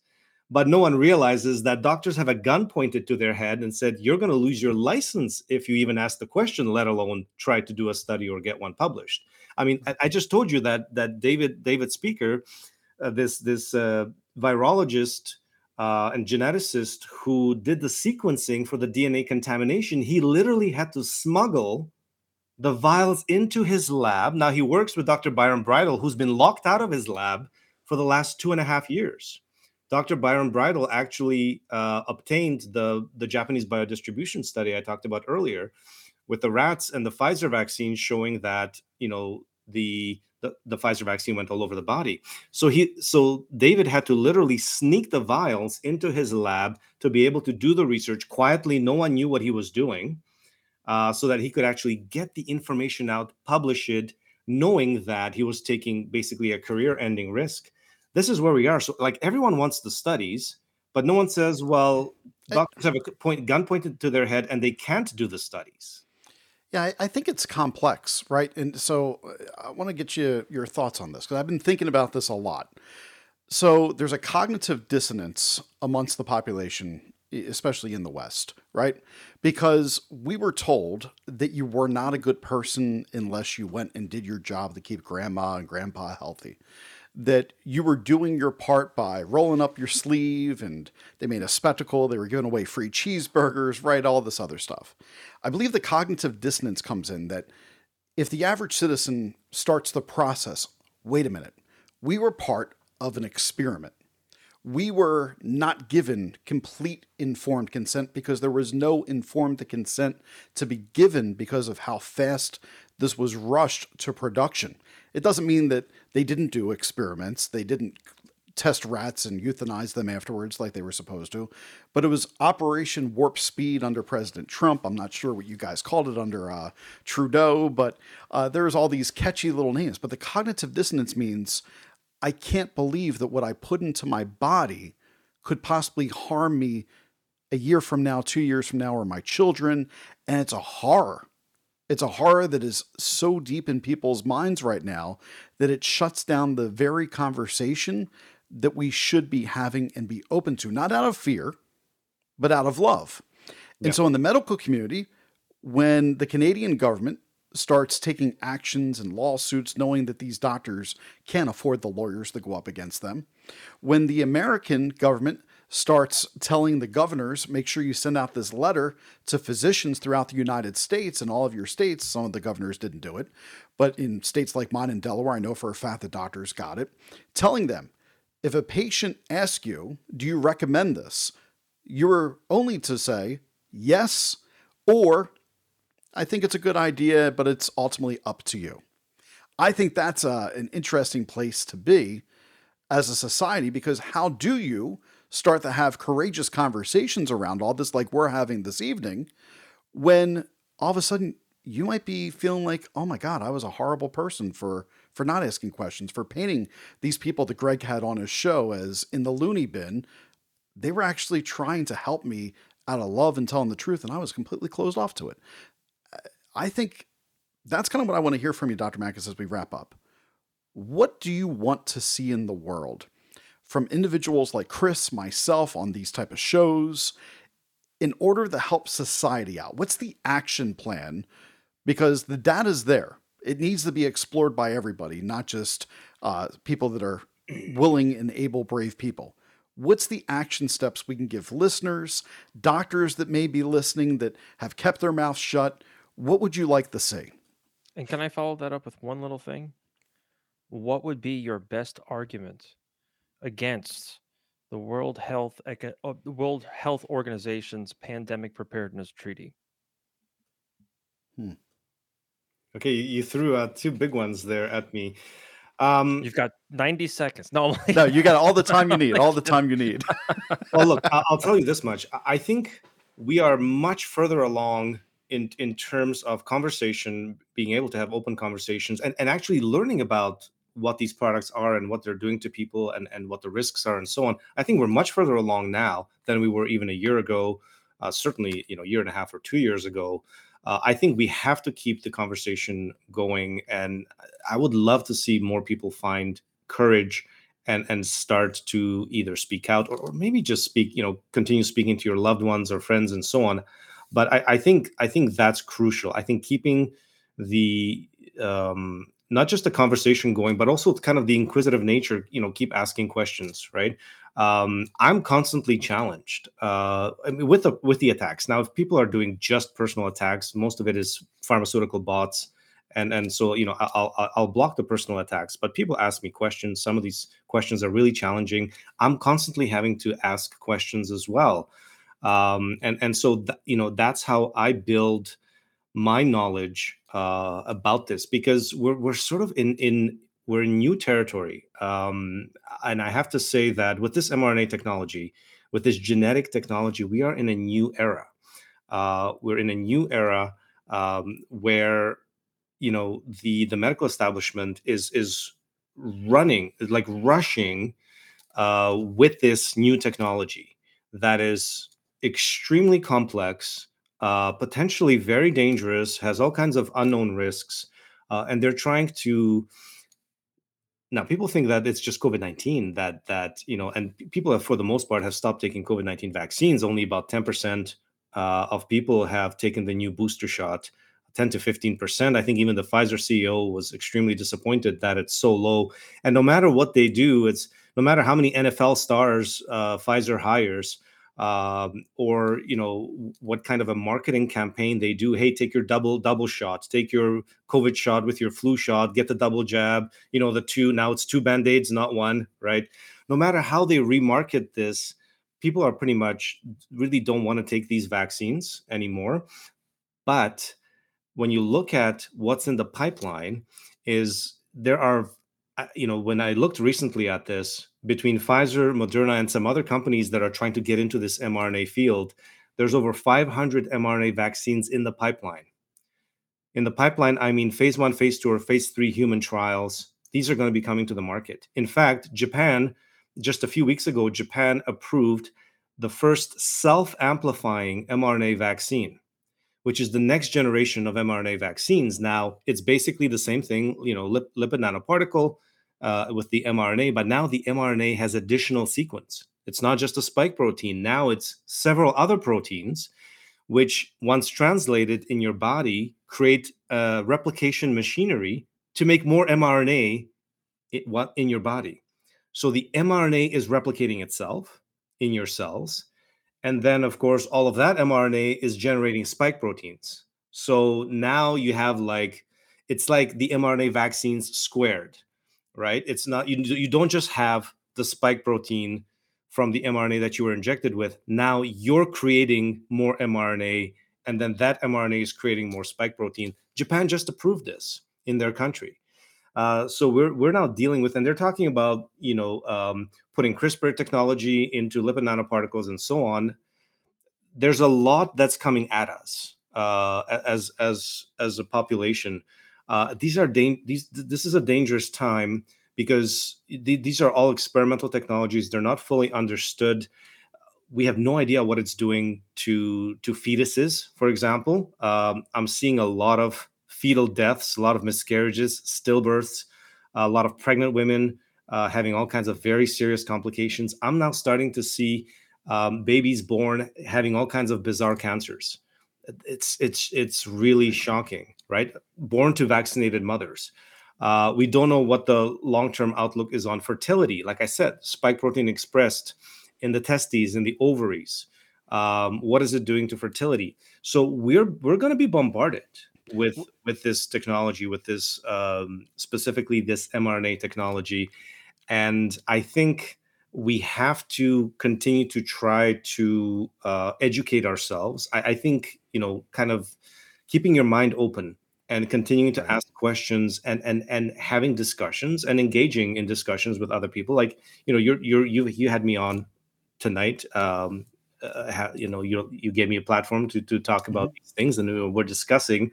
but no one realizes that doctors have a gun pointed to their head and said, "You're going to lose your license if you even ask the question, let alone try to do a study or get one published." I mean, I, I just told you that that David David Speicher, uh, this this uh, virologist uh, and geneticist who did the sequencing for the DNA contamination, he literally had to smuggle the vials into his lab. Now he works with Dr. Byron Bridle, who's been locked out of his lab for the last two and a half years. Dr. Byron Bridle actually uh, obtained the, the Japanese biodistribution study I talked about earlier with the rats and the Pfizer vaccine showing that, you know, the the, the Pfizer vaccine went all over the body. So he so David had to literally sneak the vials into his lab to be able to do the research quietly. No one knew what he was doing, uh, so that he could actually get the information out, publish it, knowing that he was taking basically a career-ending risk. This is where we are. So like everyone wants the studies, but no one says, well, doctors have a point gun pointed to their head and they can't do the studies. Yeah, I, I think it's complex, right? And so uh, I want to get you your thoughts on this because I've been thinking about this a lot. So there's a cognitive dissonance amongst the population, especially in the West, right? Because we were told that you were not a good person unless you went and did your job to keep grandma and grandpa healthy that you were doing your part by rolling up your sleeve and they made a spectacle. They were giving away free cheeseburgers, right? All this other stuff. I believe the cognitive dissonance comes in that if the average citizen starts the process, wait a minute, we were part of an experiment. We were not given complete informed consent because there was no informed consent to be given because of how fast this was rushed to production. It doesn't mean that they didn't do experiments, they didn't test rats and euthanize them afterwards like they were supposed to. But it was Operation Warp Speed under President Trump. I'm not sure what you guys called it under uh, Trudeau, but uh, there's all these catchy little names. But the cognitive dissonance means I can't believe that what I put into my body could possibly harm me a year from now, two years from now, or my children. And it's a horror. It's a horror that is so deep in people's minds right now that it shuts down the very conversation that we should be having and be open to, not out of fear, but out of love. Yeah. And so, in the medical community, when the Canadian government starts taking actions and lawsuits, knowing that these doctors can't afford the lawyers to go up against them, when the American government starts telling the governors, make sure you send out this letter to physicians throughout the United States and all of your states. Some of the governors didn't do it, but in states like mine in Delaware, I know for a fact the doctors got it, telling them if a patient asks you, Do you recommend this? You're only to say yes or I think it's a good idea, but it's ultimately up to you. I think that's a, uh, an interesting place to be as a society because how do you start to have courageous conversations around all this, like we're having this evening, when all of a sudden you might be feeling like, oh my God, I was a horrible person for for not asking questions, for painting these people that Greg had on his show as in the loony bin. They were actually trying to help me out of love and telling the truth, and I was completely closed off to it. I think that's kind of what I want to hear from you, Dr. Makis, as we wrap up. What do you want to see in the world from individuals like Chris, myself on these type of shows in order to help society out? What's the action plan? Because the data is there it needs to be explored by everybody, not just uh, people that are willing and able, brave people. What's the action steps we can give listeners, doctors that may be listening that have kept their mouths shut? What would you like to see? And can I follow that up with one little thing? What would be your best argument against the World Health uh, World Health Organization's pandemic preparedness treaty? Hmm. Okay, you threw uh, two big ones there at me. Um, You've got 90 seconds. No, no, you got all the time you need. All the time you need. well, look, I'll tell you this much. I think we are much further along in in terms of conversation, being able to have open conversations, and and actually learning about what these products are and what they're doing to people and and what the risks are and so on. I think we're much further along now than we were even a year ago. Uh, certainly, you know, a year and a half or two years ago uh, I think we have to keep the conversation going, and I would love to see more people find courage and and start to either speak out or, or maybe just speak, you know, continue speaking to your loved ones or friends and so on. But I, I think I think that's crucial. I think keeping the um, not just the conversation going, but also kind of the inquisitive nature. You know, keep asking questions, right? um, I'm constantly challenged uh, I mean, with the with the attacks. Now, if people are doing just personal attacks, most of it is pharmaceutical bots, and and so you know I'll I'll, block the personal attacks. But people ask me questions. Some of these questions are really challenging. I'm constantly having to ask questions as well, um, and and so th- you know that's how I build my knowledge uh, about this because we're we're sort of in in we're in new territory. Um, and I have to say that with this mRNA technology, with this genetic technology, we are in a new era. Uh, we're in a new era um, where you know the the medical establishment is is running like rushing uh, with this new technology that is extremely complex, uh, potentially very dangerous, has all kinds of unknown risks, uh, and they're trying to now people think that it's just covid-19 that that you know and people have for the most part have stopped taking covid-19 vaccines. Only about 10% uh, of people have taken the new booster shot 10 to 15% i think even the pfizer ceo was extremely disappointed that it's so low. And no matter what they do it's no matter how many nfl stars uh, pfizer hires um, or you know what kind of a marketing campaign they do hey take your double double shots. Take your covid shot with your flu shot. Get the double jab you know the two now it's two band-aids not one right? No matter how they remarket this people are pretty much really don't want to take these vaccines anymore. But when you look at what's in the pipeline is there are you know when i looked recently at this between Pfizer, Moderna, and some other companies that are trying to get into this mRNA field, there's over 500 mRNA vaccines in the pipeline. In the pipeline, I mean phase one, phase two, or phase three human trials. These are going to be coming to the market. In fact, Japan, just a few weeks ago, Japan approved the first self amplifying mRNA vaccine, which is the next generation of mRNA vaccines. Now, it's basically the same thing, you know, lip, lipid nanoparticle uh, with the mRNA, but now the mRNA has additional sequence. It's not just a spike protein. Now it's several other proteins, which once translated in your body, create a replication machinery to make more mRNA in your body. So the mRNA is replicating itself in your cells. And then, of course, all of that mRNA is generating spike proteins. So now you have like, it's like the mRNA vaccines squared right? It's not you you don't just have the spike protein from the mRNA that you were injected with. Now you're creating more mRNA, and then that mRNA is creating more spike protein. Japan just approved this in their country. Uh, so we're we're now dealing with, and they're talking about you know um, putting CRISPR technology into lipid nanoparticles and so on. There's a lot that's coming at us uh, as as as a population uh, these are da- these this is a dangerous time because th- these are all experimental technologies. They're not fully understood. We have no idea what it's doing to to fetuses for example. Um, i'm seeing a lot of fetal deaths a lot of miscarriages stillbirths a lot of pregnant women uh, having all kinds of very serious complications. I'm now starting to see um, babies born having all kinds of bizarre cancers. It's it's it's really shocking right? Born to vaccinated mothers. Uh, we don't know what the long term outlook is on fertility. Like I said, spike protein expressed in the testes, in the ovaries. Um, what is it doing to fertility? So we're we're going to be bombarded with with this technology, with this um, specifically this mRNA technology, and I think we have to continue to try to uh, educate ourselves. I, I think you know, kind of keeping your mind open and continuing to ask questions and and and having discussions and engaging in discussions with other people. Like you know you're you're you you had me on tonight um uh, you know you you gave me a platform to to talk about mm-hmm. these things and we're discussing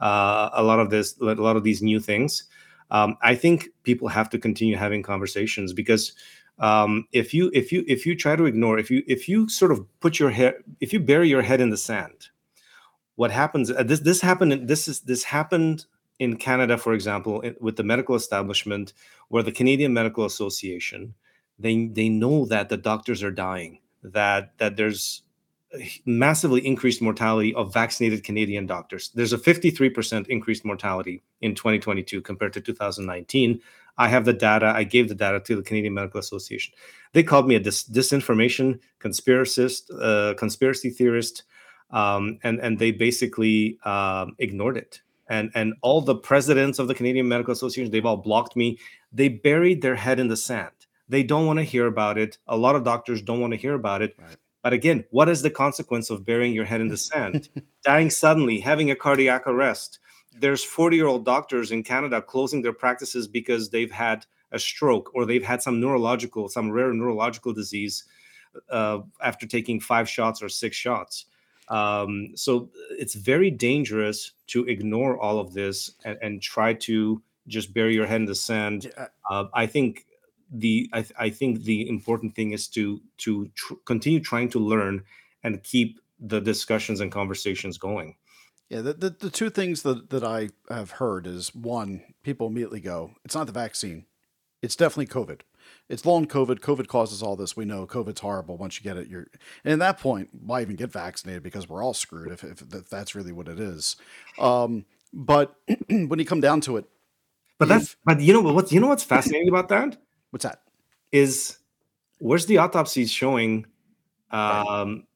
uh, a lot of this a lot of these new things. Um, i think people have to continue having conversations because um, if you if you if you try to ignore if you if you sort of put your head if you bury your head in the sand what happens uh, this this happened this is this happened in Canada for example with the medical establishment where the Canadian Medical Association they they know that the doctors are dying that that there's massively increased mortality of vaccinated Canadian doctors. There's a 53% increased mortality in 2022 compared to 2019. I have the data. I gave the data to the Canadian Medical Association. They called me a dis- disinformation conspiracist, uh, conspiracy theorist, um, and and they basically um, ignored it. And and all the presidents of the Canadian Medical Association, they've all blocked me. They buried their head in the sand. They don't want to hear about it. A lot of doctors don't want to hear about it. Right. But again, what is the consequence of burying your head in the sand? Dying suddenly, having a cardiac arrest. There's 40 year old doctors in Canada closing their practices because they've had a stroke or they've had some neurological, some rare neurological disease uh, after taking five shots or six shots. Um, so it's very dangerous to ignore all of this and, and, try to just bury your head in the sand. Uh, I think the I, I, think the important thing is to to tr- continue trying to learn and keep the discussions and conversations going. Yeah, the, the, the two things that, that I have heard is one, people immediately go, it's not the vaccine. It's definitely COVID it's long COVID. COVID causes all this. We know COVID's horrible. Once you get it, you're and at that point, why even get vaccinated? Because we're all screwed if, if, that's really what it is. Um, but when you come down to it, but that's but you know what's you know what's fascinating about that? What's that? Is where's the autopsies showing Um,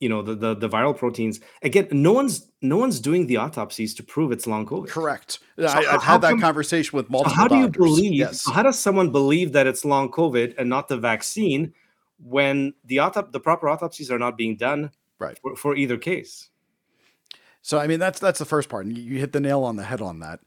you know the, the the viral proteins. Again, no one's no one's doing the autopsies to prove it's long COVID. Correct. So I, have had that come, conversation with multiple. How do you doctors. believe? Yes. How does someone believe that it's long COVID and not the vaccine when the autop- the proper autopsies are not being done? Right. For, for either case. So I mean that's that's the first part, and you hit the nail on the head on that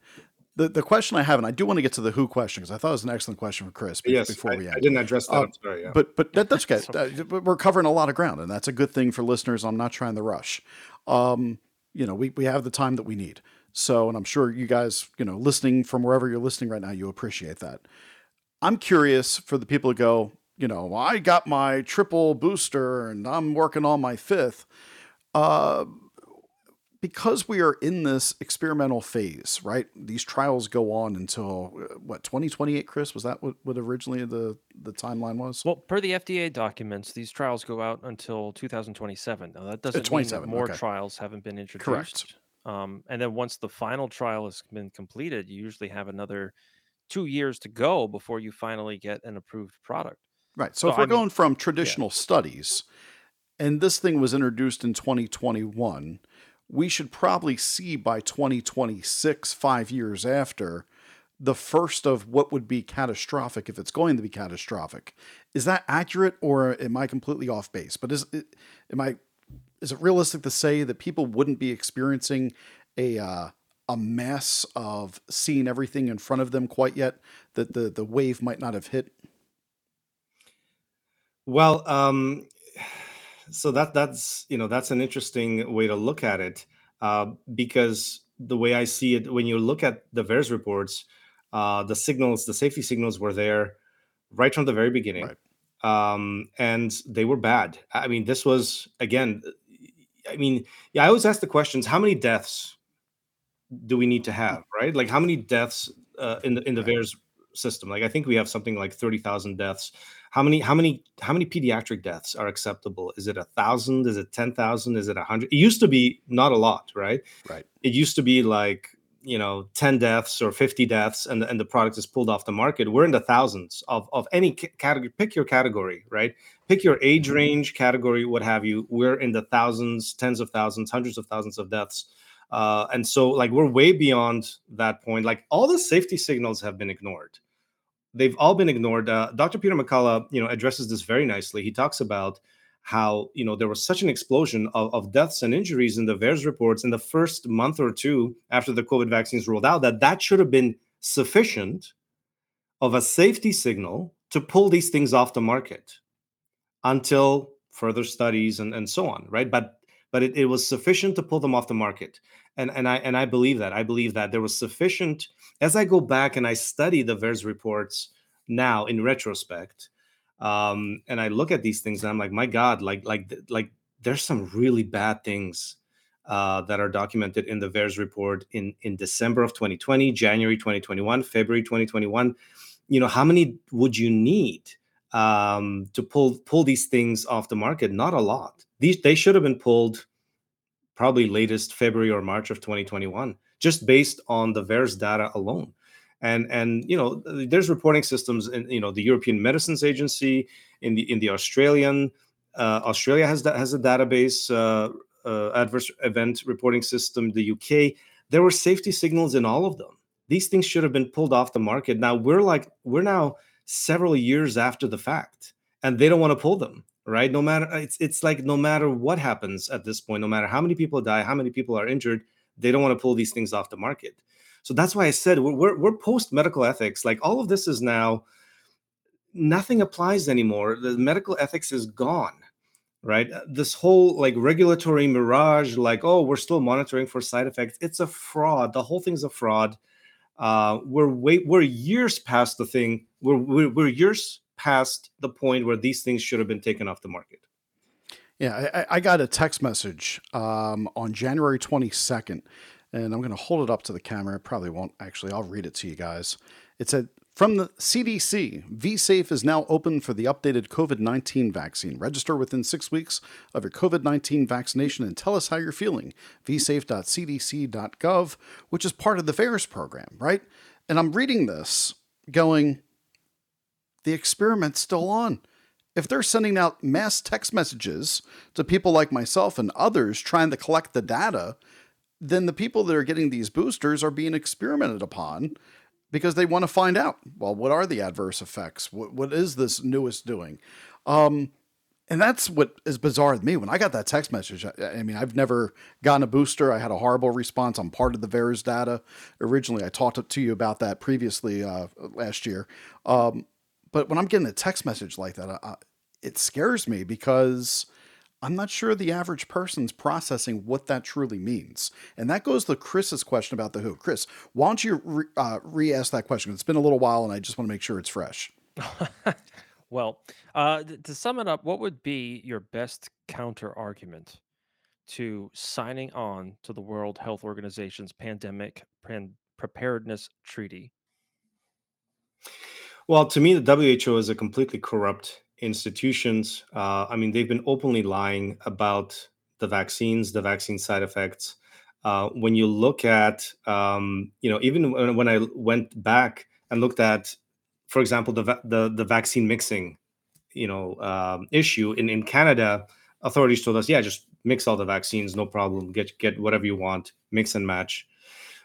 the, the question I have, and I do want to get to the who question because I thought it was an excellent question for Chris. Yes, before we I, I didn't address that. Uh, sorry, yeah. But but that, that's okay. uh, we're covering a lot of ground, and that's a good thing for listeners. I'm not trying to rush. Um, you know, we we have the time that we need. So, and I'm sure you guys, you know, listening from wherever you're listening right now, you appreciate that. I'm curious for the people to go. You know, I got my triple booster, and I'm working on my fifth. Uh, because we are in this experimental phase, right? These trials go on until uh, what 2028, Chris? Was that what, what originally the the timeline was? Well, per the FDA documents, these trials go out until 2027. Now that doesn't mean that more okay. trials haven't been introduced. Correct. Um, and then once the final trial has been completed, you usually have another two years to go before you finally get an approved product. Right. So, so if we're I going from traditional yeah. studies, and this thing was introduced in 2021 we should probably see by 2026, five years after, the first of what would be catastrophic if it's going to be catastrophic. Is that accurate, or am I completely off base? But is it, am I is it realistic to say that people wouldn't be experiencing a uh, a mess of seeing everything in front of them quite yet? That the the wave might not have hit. Well, um, so that that's you know that's an interesting way to look at it uh, because the way I see it, when you look at the VAERS reports, uh, the signals, the safety signals were there right from the very beginning, right. um, and they were bad. I mean, this was again. I mean, yeah, I always ask the questions: How many deaths do we need to have? Right? Like, how many deaths uh, in the in the VAERS system? Like, I think we have something like thirty thousand deaths how many how many how many pediatric deaths are acceptable? Is it a thousand? Is it 10,000 is it a hundred? It used to be not a lot right? Right. It used to be like you know 10 deaths or 50 deaths and, and the product is pulled off the market. We're in the thousands of, of any category pick your category right? Pick your age mm-hmm. range category what have you. We're in the thousands tens of thousands hundreds of thousands of deaths. Uh, and so like we're way beyond that point. Like all the safety signals have been ignored they've all been ignored. Uh, Dr. Peter McCullough, you know, addresses this very nicely. He talks about how you know there was such an explosion of, of deaths and injuries in the VAERS reports in the first month or two after the COVID vaccines rolled out that that should have been sufficient of a safety signal to pull these things off the market until further studies and, and so on, right? But but it, it was sufficient to pull them off the market. And and I and I believe that. I believe that there was sufficient as I go back and I study the VAERS reports now in retrospect, um, and I look at these things and I'm like, my God, like like like there's some really bad things uh, that are documented in the VAERS report in in December of 2020, January 2021, February 2021. You know, how many would you need um, to pull pull these things off the market? Not a lot. These they should have been pulled probably latest February or March of 2021 just based on the VAERS data alone. And and you know there's reporting systems in you know the European Medicines Agency in the in the Australian uh, Australia has that has a database uh, uh, adverse event reporting system. The UK there were safety signals in all of them. These things should have been pulled off the market. Now we're like we're now several years after the fact, and they don't want to pull them right no matter it's it's like no matter what happens at this point no matter how many people die how many people are injured they don't want to pull these things off the market. So that's why I said we're, we're, we're post medical ethics. Like all of this is now, nothing applies anymore. The medical ethics is gone, right? Uh, this whole like regulatory mirage, like, oh, we're still monitoring for side effects. It's a fraud. The whole thing's a fraud. Uh, we're way, we're years past the thing. We're, we're, we're years past the point where these things should have been taken off the market. Yeah, I, I got a text message um, on January 22nd, and I'm going to hold it up to the camera. I probably won't actually. I'll read it to you guys. It said, from the CDC, VSafe is now open for the updated COVID 19 vaccine. Register within six weeks of your COVID 19 vaccination and tell us how you're feeling. vsafe.cdc.gov, which is part of the VAERS program, right? And I'm reading this going, the experiment's still on. If they're sending out mass text messages to people like myself and others trying to collect the data, then the people that are getting these boosters are being experimented upon because they want to find out well what are the adverse effects? What, what is this newest doing? Um, and that's what is bizarre to me. When i got that text message I, I, mean i've never gotten a booster. I had a horrible response i'm part of the VAERS data. Originally i talked to you about that previously uh, last year. Um, but when i'm getting a text message like that I, it scares me because I'm not sure the average person's processing what that truly means. And that goes to Chris's question about the who. Chris, why don't you re, uh, ask that question? It's been a little while and I just want to make sure it's fresh. well, uh, th- to sum it up, what would be your best counter argument to signing on to the World Health Organization's pandemic pan- preparedness treaty? Well, to me, the WHO is a completely corrupt institutions. Uh, I mean, they've been openly lying about the vaccines, the vaccine side effects. Uh, when you look at, um, you know, even when, I went back and looked at, for example, the the, the vaccine mixing, you know, um, issue in in Canada, authorities told us, yeah, just mix all the vaccines, no problem. Get get whatever you want, mix and match.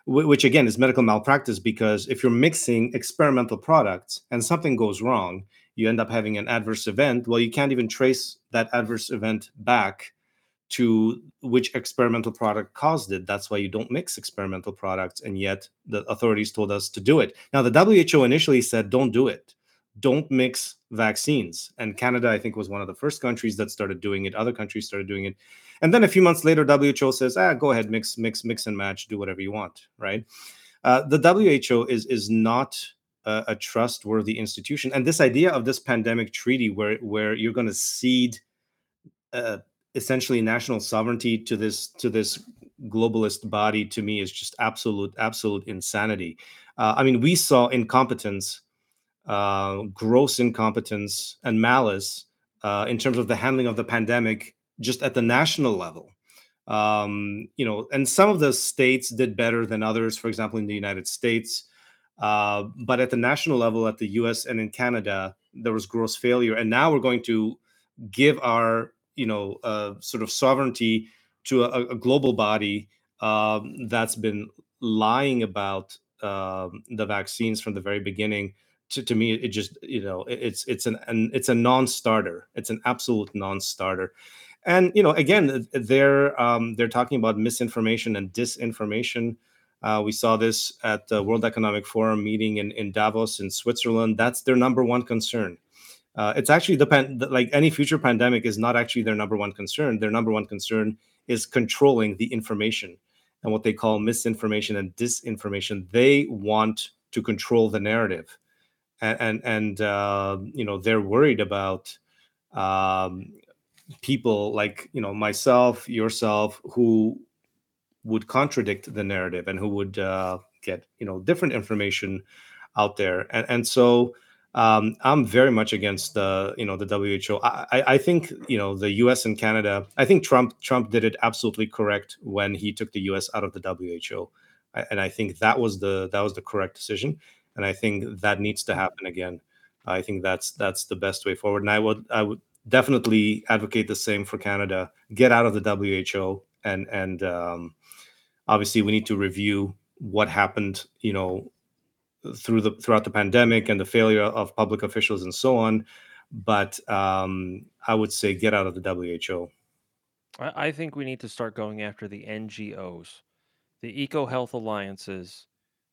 Which again is medical malpractice because if you're mixing experimental products and something goes wrong, you end up having an adverse event. Well, you can't even trace that adverse event back to which experimental product caused it. That's why you don't mix experimental products. And yet the authorities told us to do it. Now, the WHO initially said, don't do it. Don't mix vaccines. And Canada, I think, was one of the first countries that started doing it. Other countries started doing it. And then a few months later, WHO says, ah, go ahead, mix, mix, mix and match, do whatever you want, right? Uh, the WHO is is not a, a, trustworthy institution. And this idea of this pandemic treaty, where where you're going to cede uh, essentially national sovereignty to this to this globalist body, to me is just absolute absolute insanity. Uh, I mean, we saw incompetence, uh, gross incompetence, and malice uh, in terms of the handling of the pandemic, just at the national level. Um, you know, and some of the states did better than others. For example, in the United States, uh, but at the national level, at the US and in Canada, there was gross failure. And now we're going to give our, you know, uh, sort of sovereignty to a, a global body um, that's been lying about uh, the vaccines from the very beginning. To, to me, it just, you know, it's it's an, an it's a non-starter. It's an absolute non-starter and you know again they're um, they're talking about misinformation and disinformation uh, we saw this at the World Economic Forum meeting in, in Davos in Switzerland. That's their number one concern. Uh, it's actually the pan- like any future pandemic is not actually their number one concern. Their number one concern is controlling the information and what they call misinformation and disinformation. They want to control the narrative, and and, uh, you know they're worried about um, people like you know myself, yourself, who would contradict the narrative and who would uh, get you know different information out there and and so um, I'm very much against the you know the WHO. I, I think you know the U.S. and Canada. I think Trump Trump did it absolutely correct when he took the U.S. out of the WHO, and I think that was the that was the correct decision. And I think that needs to happen again. I think that's that's the best way forward. And I would I would definitely advocate the same for Canada. Get out of the WHO and and um, obviously we need to review what happened you know through the throughout the pandemic and the failure of public officials and so on but um, i would say get out of the who i think we need to start going after the ngos the eco health alliances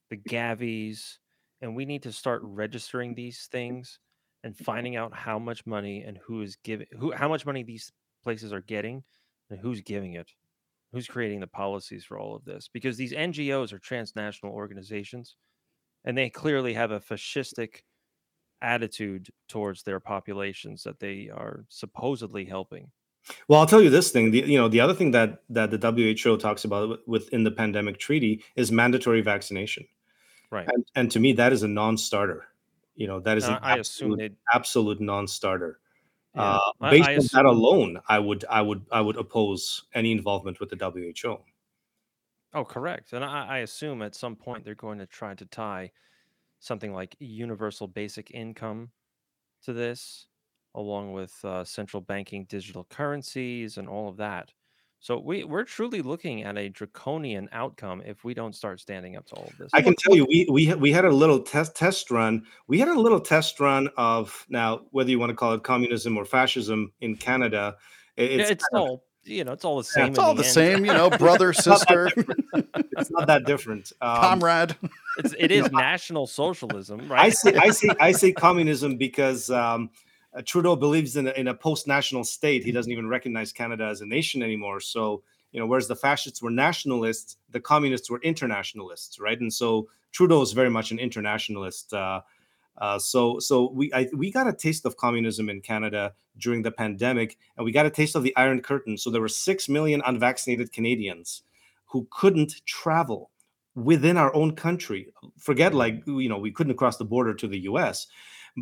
the gavis and we need to start registering these things and mm-hmm. finding out how much money and who is giving who how much money these places are getting and who's giving it who's creating the policies for all of this because these NGOs are transnational organizations and they clearly have a fascistic attitude towards their populations that they are supposedly helping. Well, I'll tell you this thing. The, you know, the other thing that that the WHO talks about within the pandemic treaty is mandatory vaccination. Right. And, and to me, that is a non-starter. You know, that is an I absolute, assume absolute non-starter. Yeah. Uh, based I, I on that alone, I would, I would, I would oppose any involvement with the WHO. oh, correct. And I, I assume at some point they're going to try to tie something like universal basic income to this. along with uh, central banking digital currencies and all of that. So we we're truly looking at a draconian outcome if we don't start standing up to all of this. I can tell you, we we we had a little test test run. We had a little test run of now whether you want to call it communism or fascism in Canada. It's, it's all you know, it's all the same. Yeah, it's all the, the same, you know, brother, sister. it's not that different, um, comrade. It's it is national socialism, right? I see, I see, I say communism because um, uh, Trudeau believes in a, in a post national state. He doesn't even recognize Canada as a nation anymore. So you know, whereas the fascists were nationalists, the communists were internationalists, right? And so Trudeau is very much an internationalist. Uh, uh, so so we I, we got a taste of communism in Canada during the pandemic, and we got a taste of the Iron Curtain. So there were six million unvaccinated Canadians who couldn't travel within our own country. Forget like you know we couldn't cross the border to the U.S.,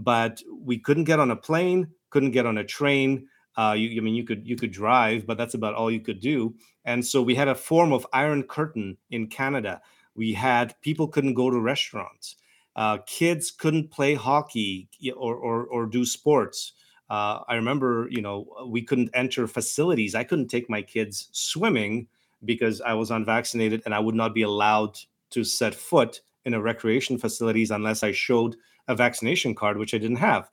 but we couldn't get on a plane, couldn't get on a train. Uh, you, I mean, you could you could drive, but that's about all you could do. And so we had a form of Iron Curtain in Canada. We had people couldn't go to restaurants uh, kids couldn't play hockey or, or, or do sports. Uh, I remember, you know, we couldn't enter facilities. I couldn't take my kids swimming because I was unvaccinated and I would not be allowed to set foot in a recreation facilities unless I showed a vaccination card, which I didn't have.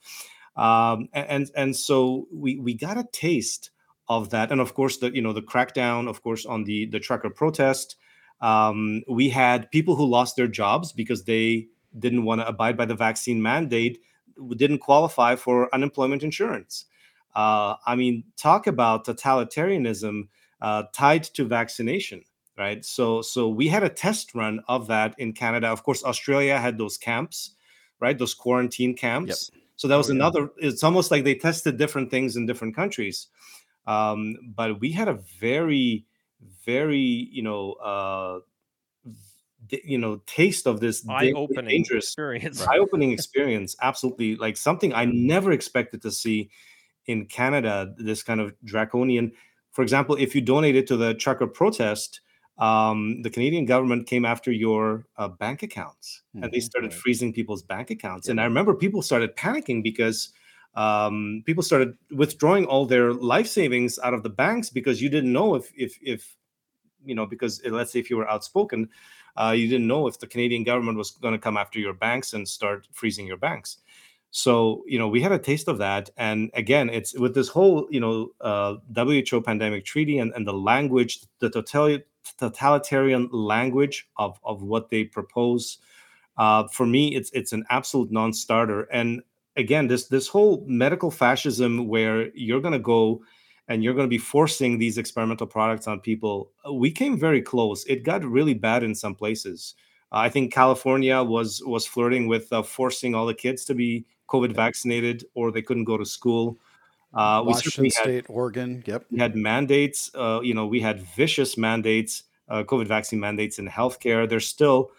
Um, and and so we we got a taste of that, and of course the you know the crackdown, of course, on the the trucker protest. Um, we had people who lost their jobs because they didn't want to abide by the vaccine mandate didn't qualify for unemployment insurance. Uh, I mean, talk about totalitarianism uh, tied to vaccination, right? So, so we had a test run of that in Canada. Of course, Australia had those camps, right? Those quarantine camps. Yep. So that was oh, another. Yeah. It's almost like they tested different things in different countries. Um, but we had a very, very, you know, uh, you know taste of this eye-opening dangerous experience eye-opening experience absolutely like something i never expected to see in canada this kind of draconian for example if you donated to the trucker protest um, the canadian government came after your uh, bank accounts mm-hmm. and they mm-hmm, started right. freezing people's bank accounts yeah. and i remember people started panicking because um, people started withdrawing all their life savings out of the banks because you didn't know if if if you know because let's say if you were outspoken uh, you didn't know if the Canadian government was going to come after your banks and start freezing your banks. So you know we had a taste of that, and again, it's with this whole you know uh, WHO pandemic treaty and, and the language, the totalitarian language of of what they propose. Uh, for me, it's it's an absolute non-starter. And again, this this whole medical fascism, where you're going to go and you're going to be forcing these experimental products on people. We came very close. It got really bad in some places. Uh, I think California was was flirting with uh, forcing all the kids to be COVID vaccinated, or they couldn't go to school. Uh, Washington State, Oregon, yep. We had mandates. Uh, you know, we had vicious mandates, uh, COVID vaccine mandates in healthcare. There's still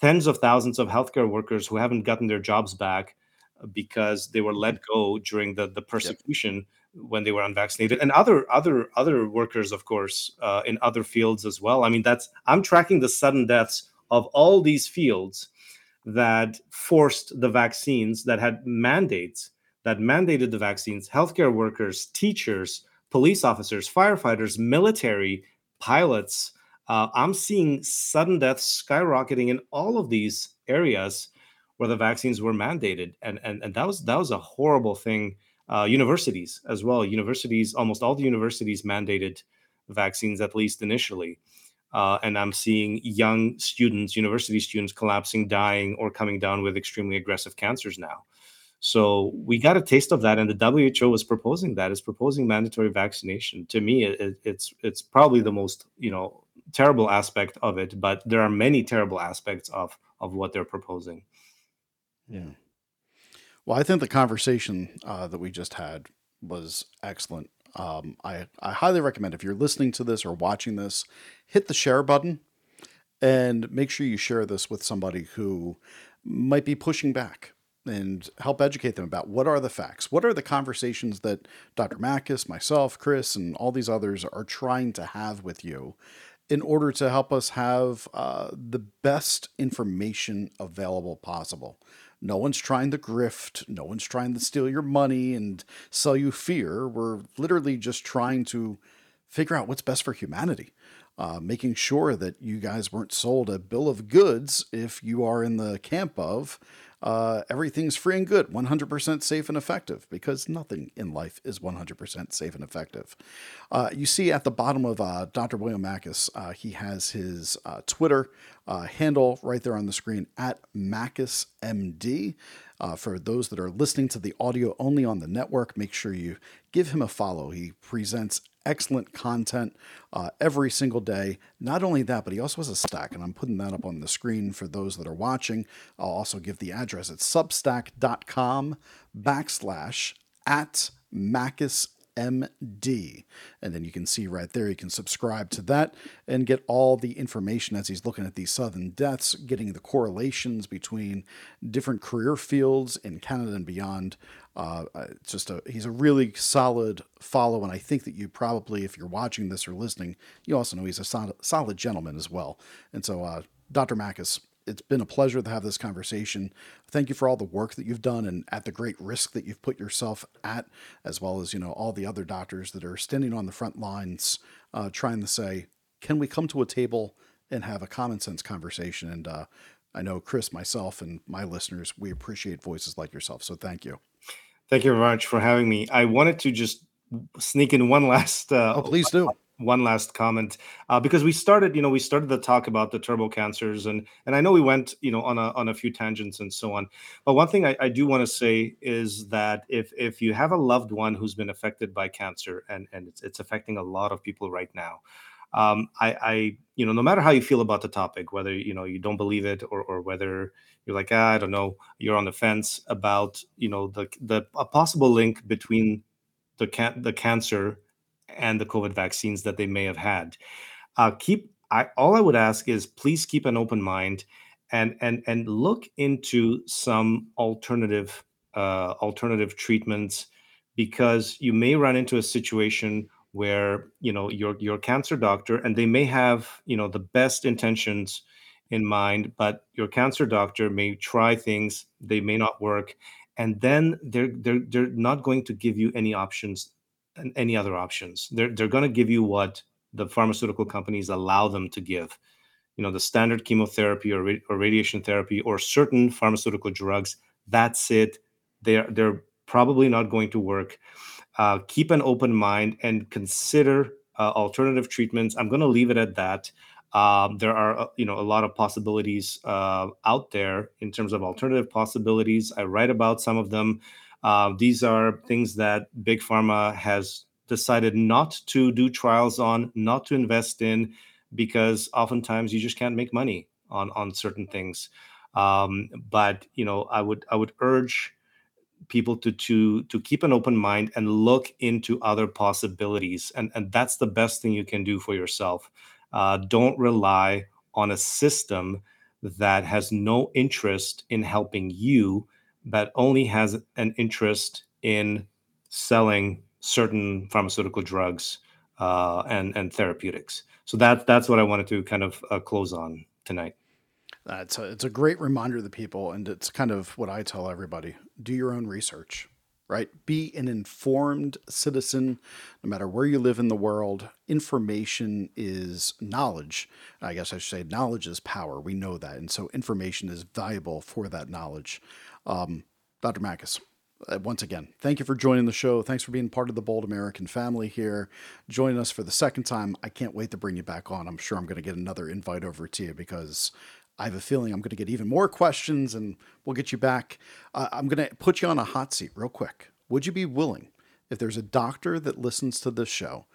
tens of thousands of healthcare workers who haven't gotten their jobs back because they were let go during the the persecution. Yep when they were unvaccinated and other other other workers of course uh, in other fields as well i mean that's i'm tracking the sudden deaths of all these fields that forced the vaccines that had mandates that mandated the vaccines healthcare workers teachers police officers firefighters military pilots uh, i'm seeing sudden deaths skyrocketing in all of these areas where the vaccines were mandated and and, and that was that was a horrible thing uh, universities as well. Universities, almost all the universities mandated vaccines, at least initially. Uh, and I'm seeing young students, university students, collapsing, dying, or coming down with extremely aggressive cancers now. So we got a taste of that, and the WHO is proposing that. Is proposing mandatory vaccination. To me, it, it's it's probably the most you know terrible aspect of it, but there are many terrible aspects of of what they're proposing. Yeah. Well, I think the conversation uh, that we just had was excellent. Um, I, I highly recommend if you're listening to this or watching this, hit the share button and make sure you share this with somebody who might be pushing back and help educate them about what are the facts, what are the conversations that Dr. Makis, myself, Chris, and all these others are trying to have with you in order to help us have uh, the best information available possible No one's trying to grift. No one's trying to steal your money and sell you fear. We're literally just trying to figure out what's best for humanity. Uh, making sure that you guys weren't sold a bill of goods if you are in the camp of uh, everything's free and good, 100% safe and effective, because nothing in life is 100% safe and effective. Uh, you see at the bottom of uh, Dr. William Makis, uh, he has his uh, Twitter uh, handle right there on the screen at MakisMD. Uh, for those that are listening to the audio only on the network, make sure you give him a follow. He presents excellent content uh, every single day. Not only that, but he also has a stack, and I'm putting that up on the screen for those that are watching. I'll also give the address. It's substack.com backslash at Makis MD. And then you can see right there, you can subscribe to that and get all the information as he's looking at these sudden deaths, getting the correlations between different career fields in Canada and beyond. Uh, it's just a he's a really solid follow, and I think that you probably, if you're watching this or listening, you also know he's a solid, solid gentleman as well. And so, uh, Dr. Makis, it's been a pleasure to have this conversation. Thank you for all the work that you've done and at the great risk that you've put yourself at, as well as you know all the other doctors that are standing on the front lines, uh, trying to say, can we come to a table and have a common sense conversation? And uh, I know Chris, myself, and my listeners, we appreciate voices like yourself. So thank you. Thank you very much for having me. I wanted to just sneak in one last. Uh, oh, please do one last comment. Uh, because we started you know we started the talk about the turbo cancers and and i know we went you know on a on a few tangents and so on. But one thing i, I do want to say is that if if you have a loved one who's been affected by cancer and and it's, it's affecting a lot of people right now um, I, I, you know, no matter how you feel about the topic, whether you know you don't believe it or, or whether you're like, ah, I don't know, you're on the fence about, you know, the the a possible link between the can the cancer and the COVID vaccines that they may have had. Uh, keep I, all I would ask is please keep an open mind and and and look into some alternative uh, alternative treatments because you may run into a situation where you know your your cancer doctor and they may have you know the best intentions in mind but your cancer doctor may try things they may not work and then they're they're they're not going to give you any options any other options. They're they're going to give you what the pharmaceutical companies allow them to give. You know, the standard chemotherapy or, or radiation therapy or certain pharmaceutical drugs. That's it. They're they're probably not going to work. Uh, keep an open mind and consider uh, alternative treatments. I'm going to leave it at that. Um, there are uh, you know a lot of possibilities uh, out there in terms of alternative possibilities. I write about some of them. Uh, these are things that Big Pharma has decided not to do trials on, not to invest in, because oftentimes you just can't make money on on certain things. Um, but you know, I would I would urge people to to to keep an open mind and look into other possibilities, and and that's the best thing you can do for yourself. Uh, don't rely on a system that has no interest in helping you that only has an interest in selling certain pharmaceutical drugs uh, and and therapeutics. So that that's what I wanted to kind of uh, close on tonight. That's a, it's a great reminder to people, and it's kind of what I tell everybody: do your own research, right? Be an informed citizen, no matter where you live in the world. Information is knowledge. I guess I should say knowledge is power. We know that, and so information is valuable for that knowledge. Um, Dr. Makis, uh, once again, thank you for joining the show. Thanks for being part of the Bold American family here. Joining us for the second time. I can't wait to bring you back on. I'm sure I'm going to get another invite over to you because I have a feeling I'm going to get even more questions and we'll get you back. Uh, I'm going to put you on a hot seat real quick. Would you be willing, if there's a doctor that listens to this show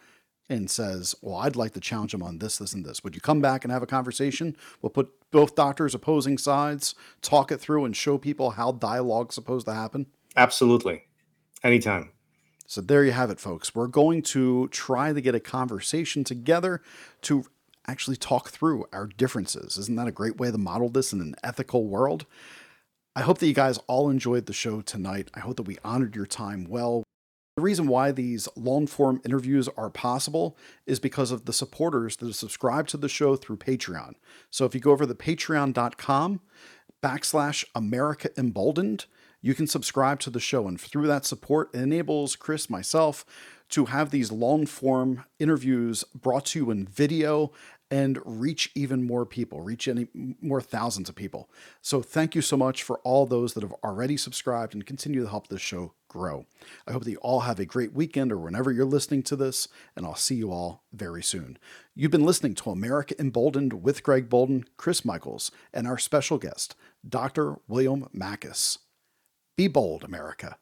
and says, Well, I'd like to challenge him on this, this, and this. Would you come back and have a conversation? We'll put both doctors opposing sides, talk it through, and show people how dialogue's supposed to happen? Absolutely. Anytime. So there you have it, folks. We're going to try to get a conversation together to actually talk through our differences. Isn't that a great way to model this in an ethical world? I hope that you guys all enjoyed the show tonight. I hope that we honored your time well. The reason why these long form interviews are possible is because of the supporters that have subscribed to the show through Patreon. So if you go over to patreon.com backslash America Emboldened, you can subscribe to the show. And through that support, it enables Chris, myself, to have these long form interviews brought to you in video and reach even more people, reach any more thousands of people. So thank you so much for all those that have already subscribed and continue to help this show grow. I hope that you all have a great weekend or whenever you're listening to this, and I'll see you all very soon. You've been listening to America Emboldened with Greg Bolden, Chris Michaels, and our special guest, Dr. William Makis. Be bold, America.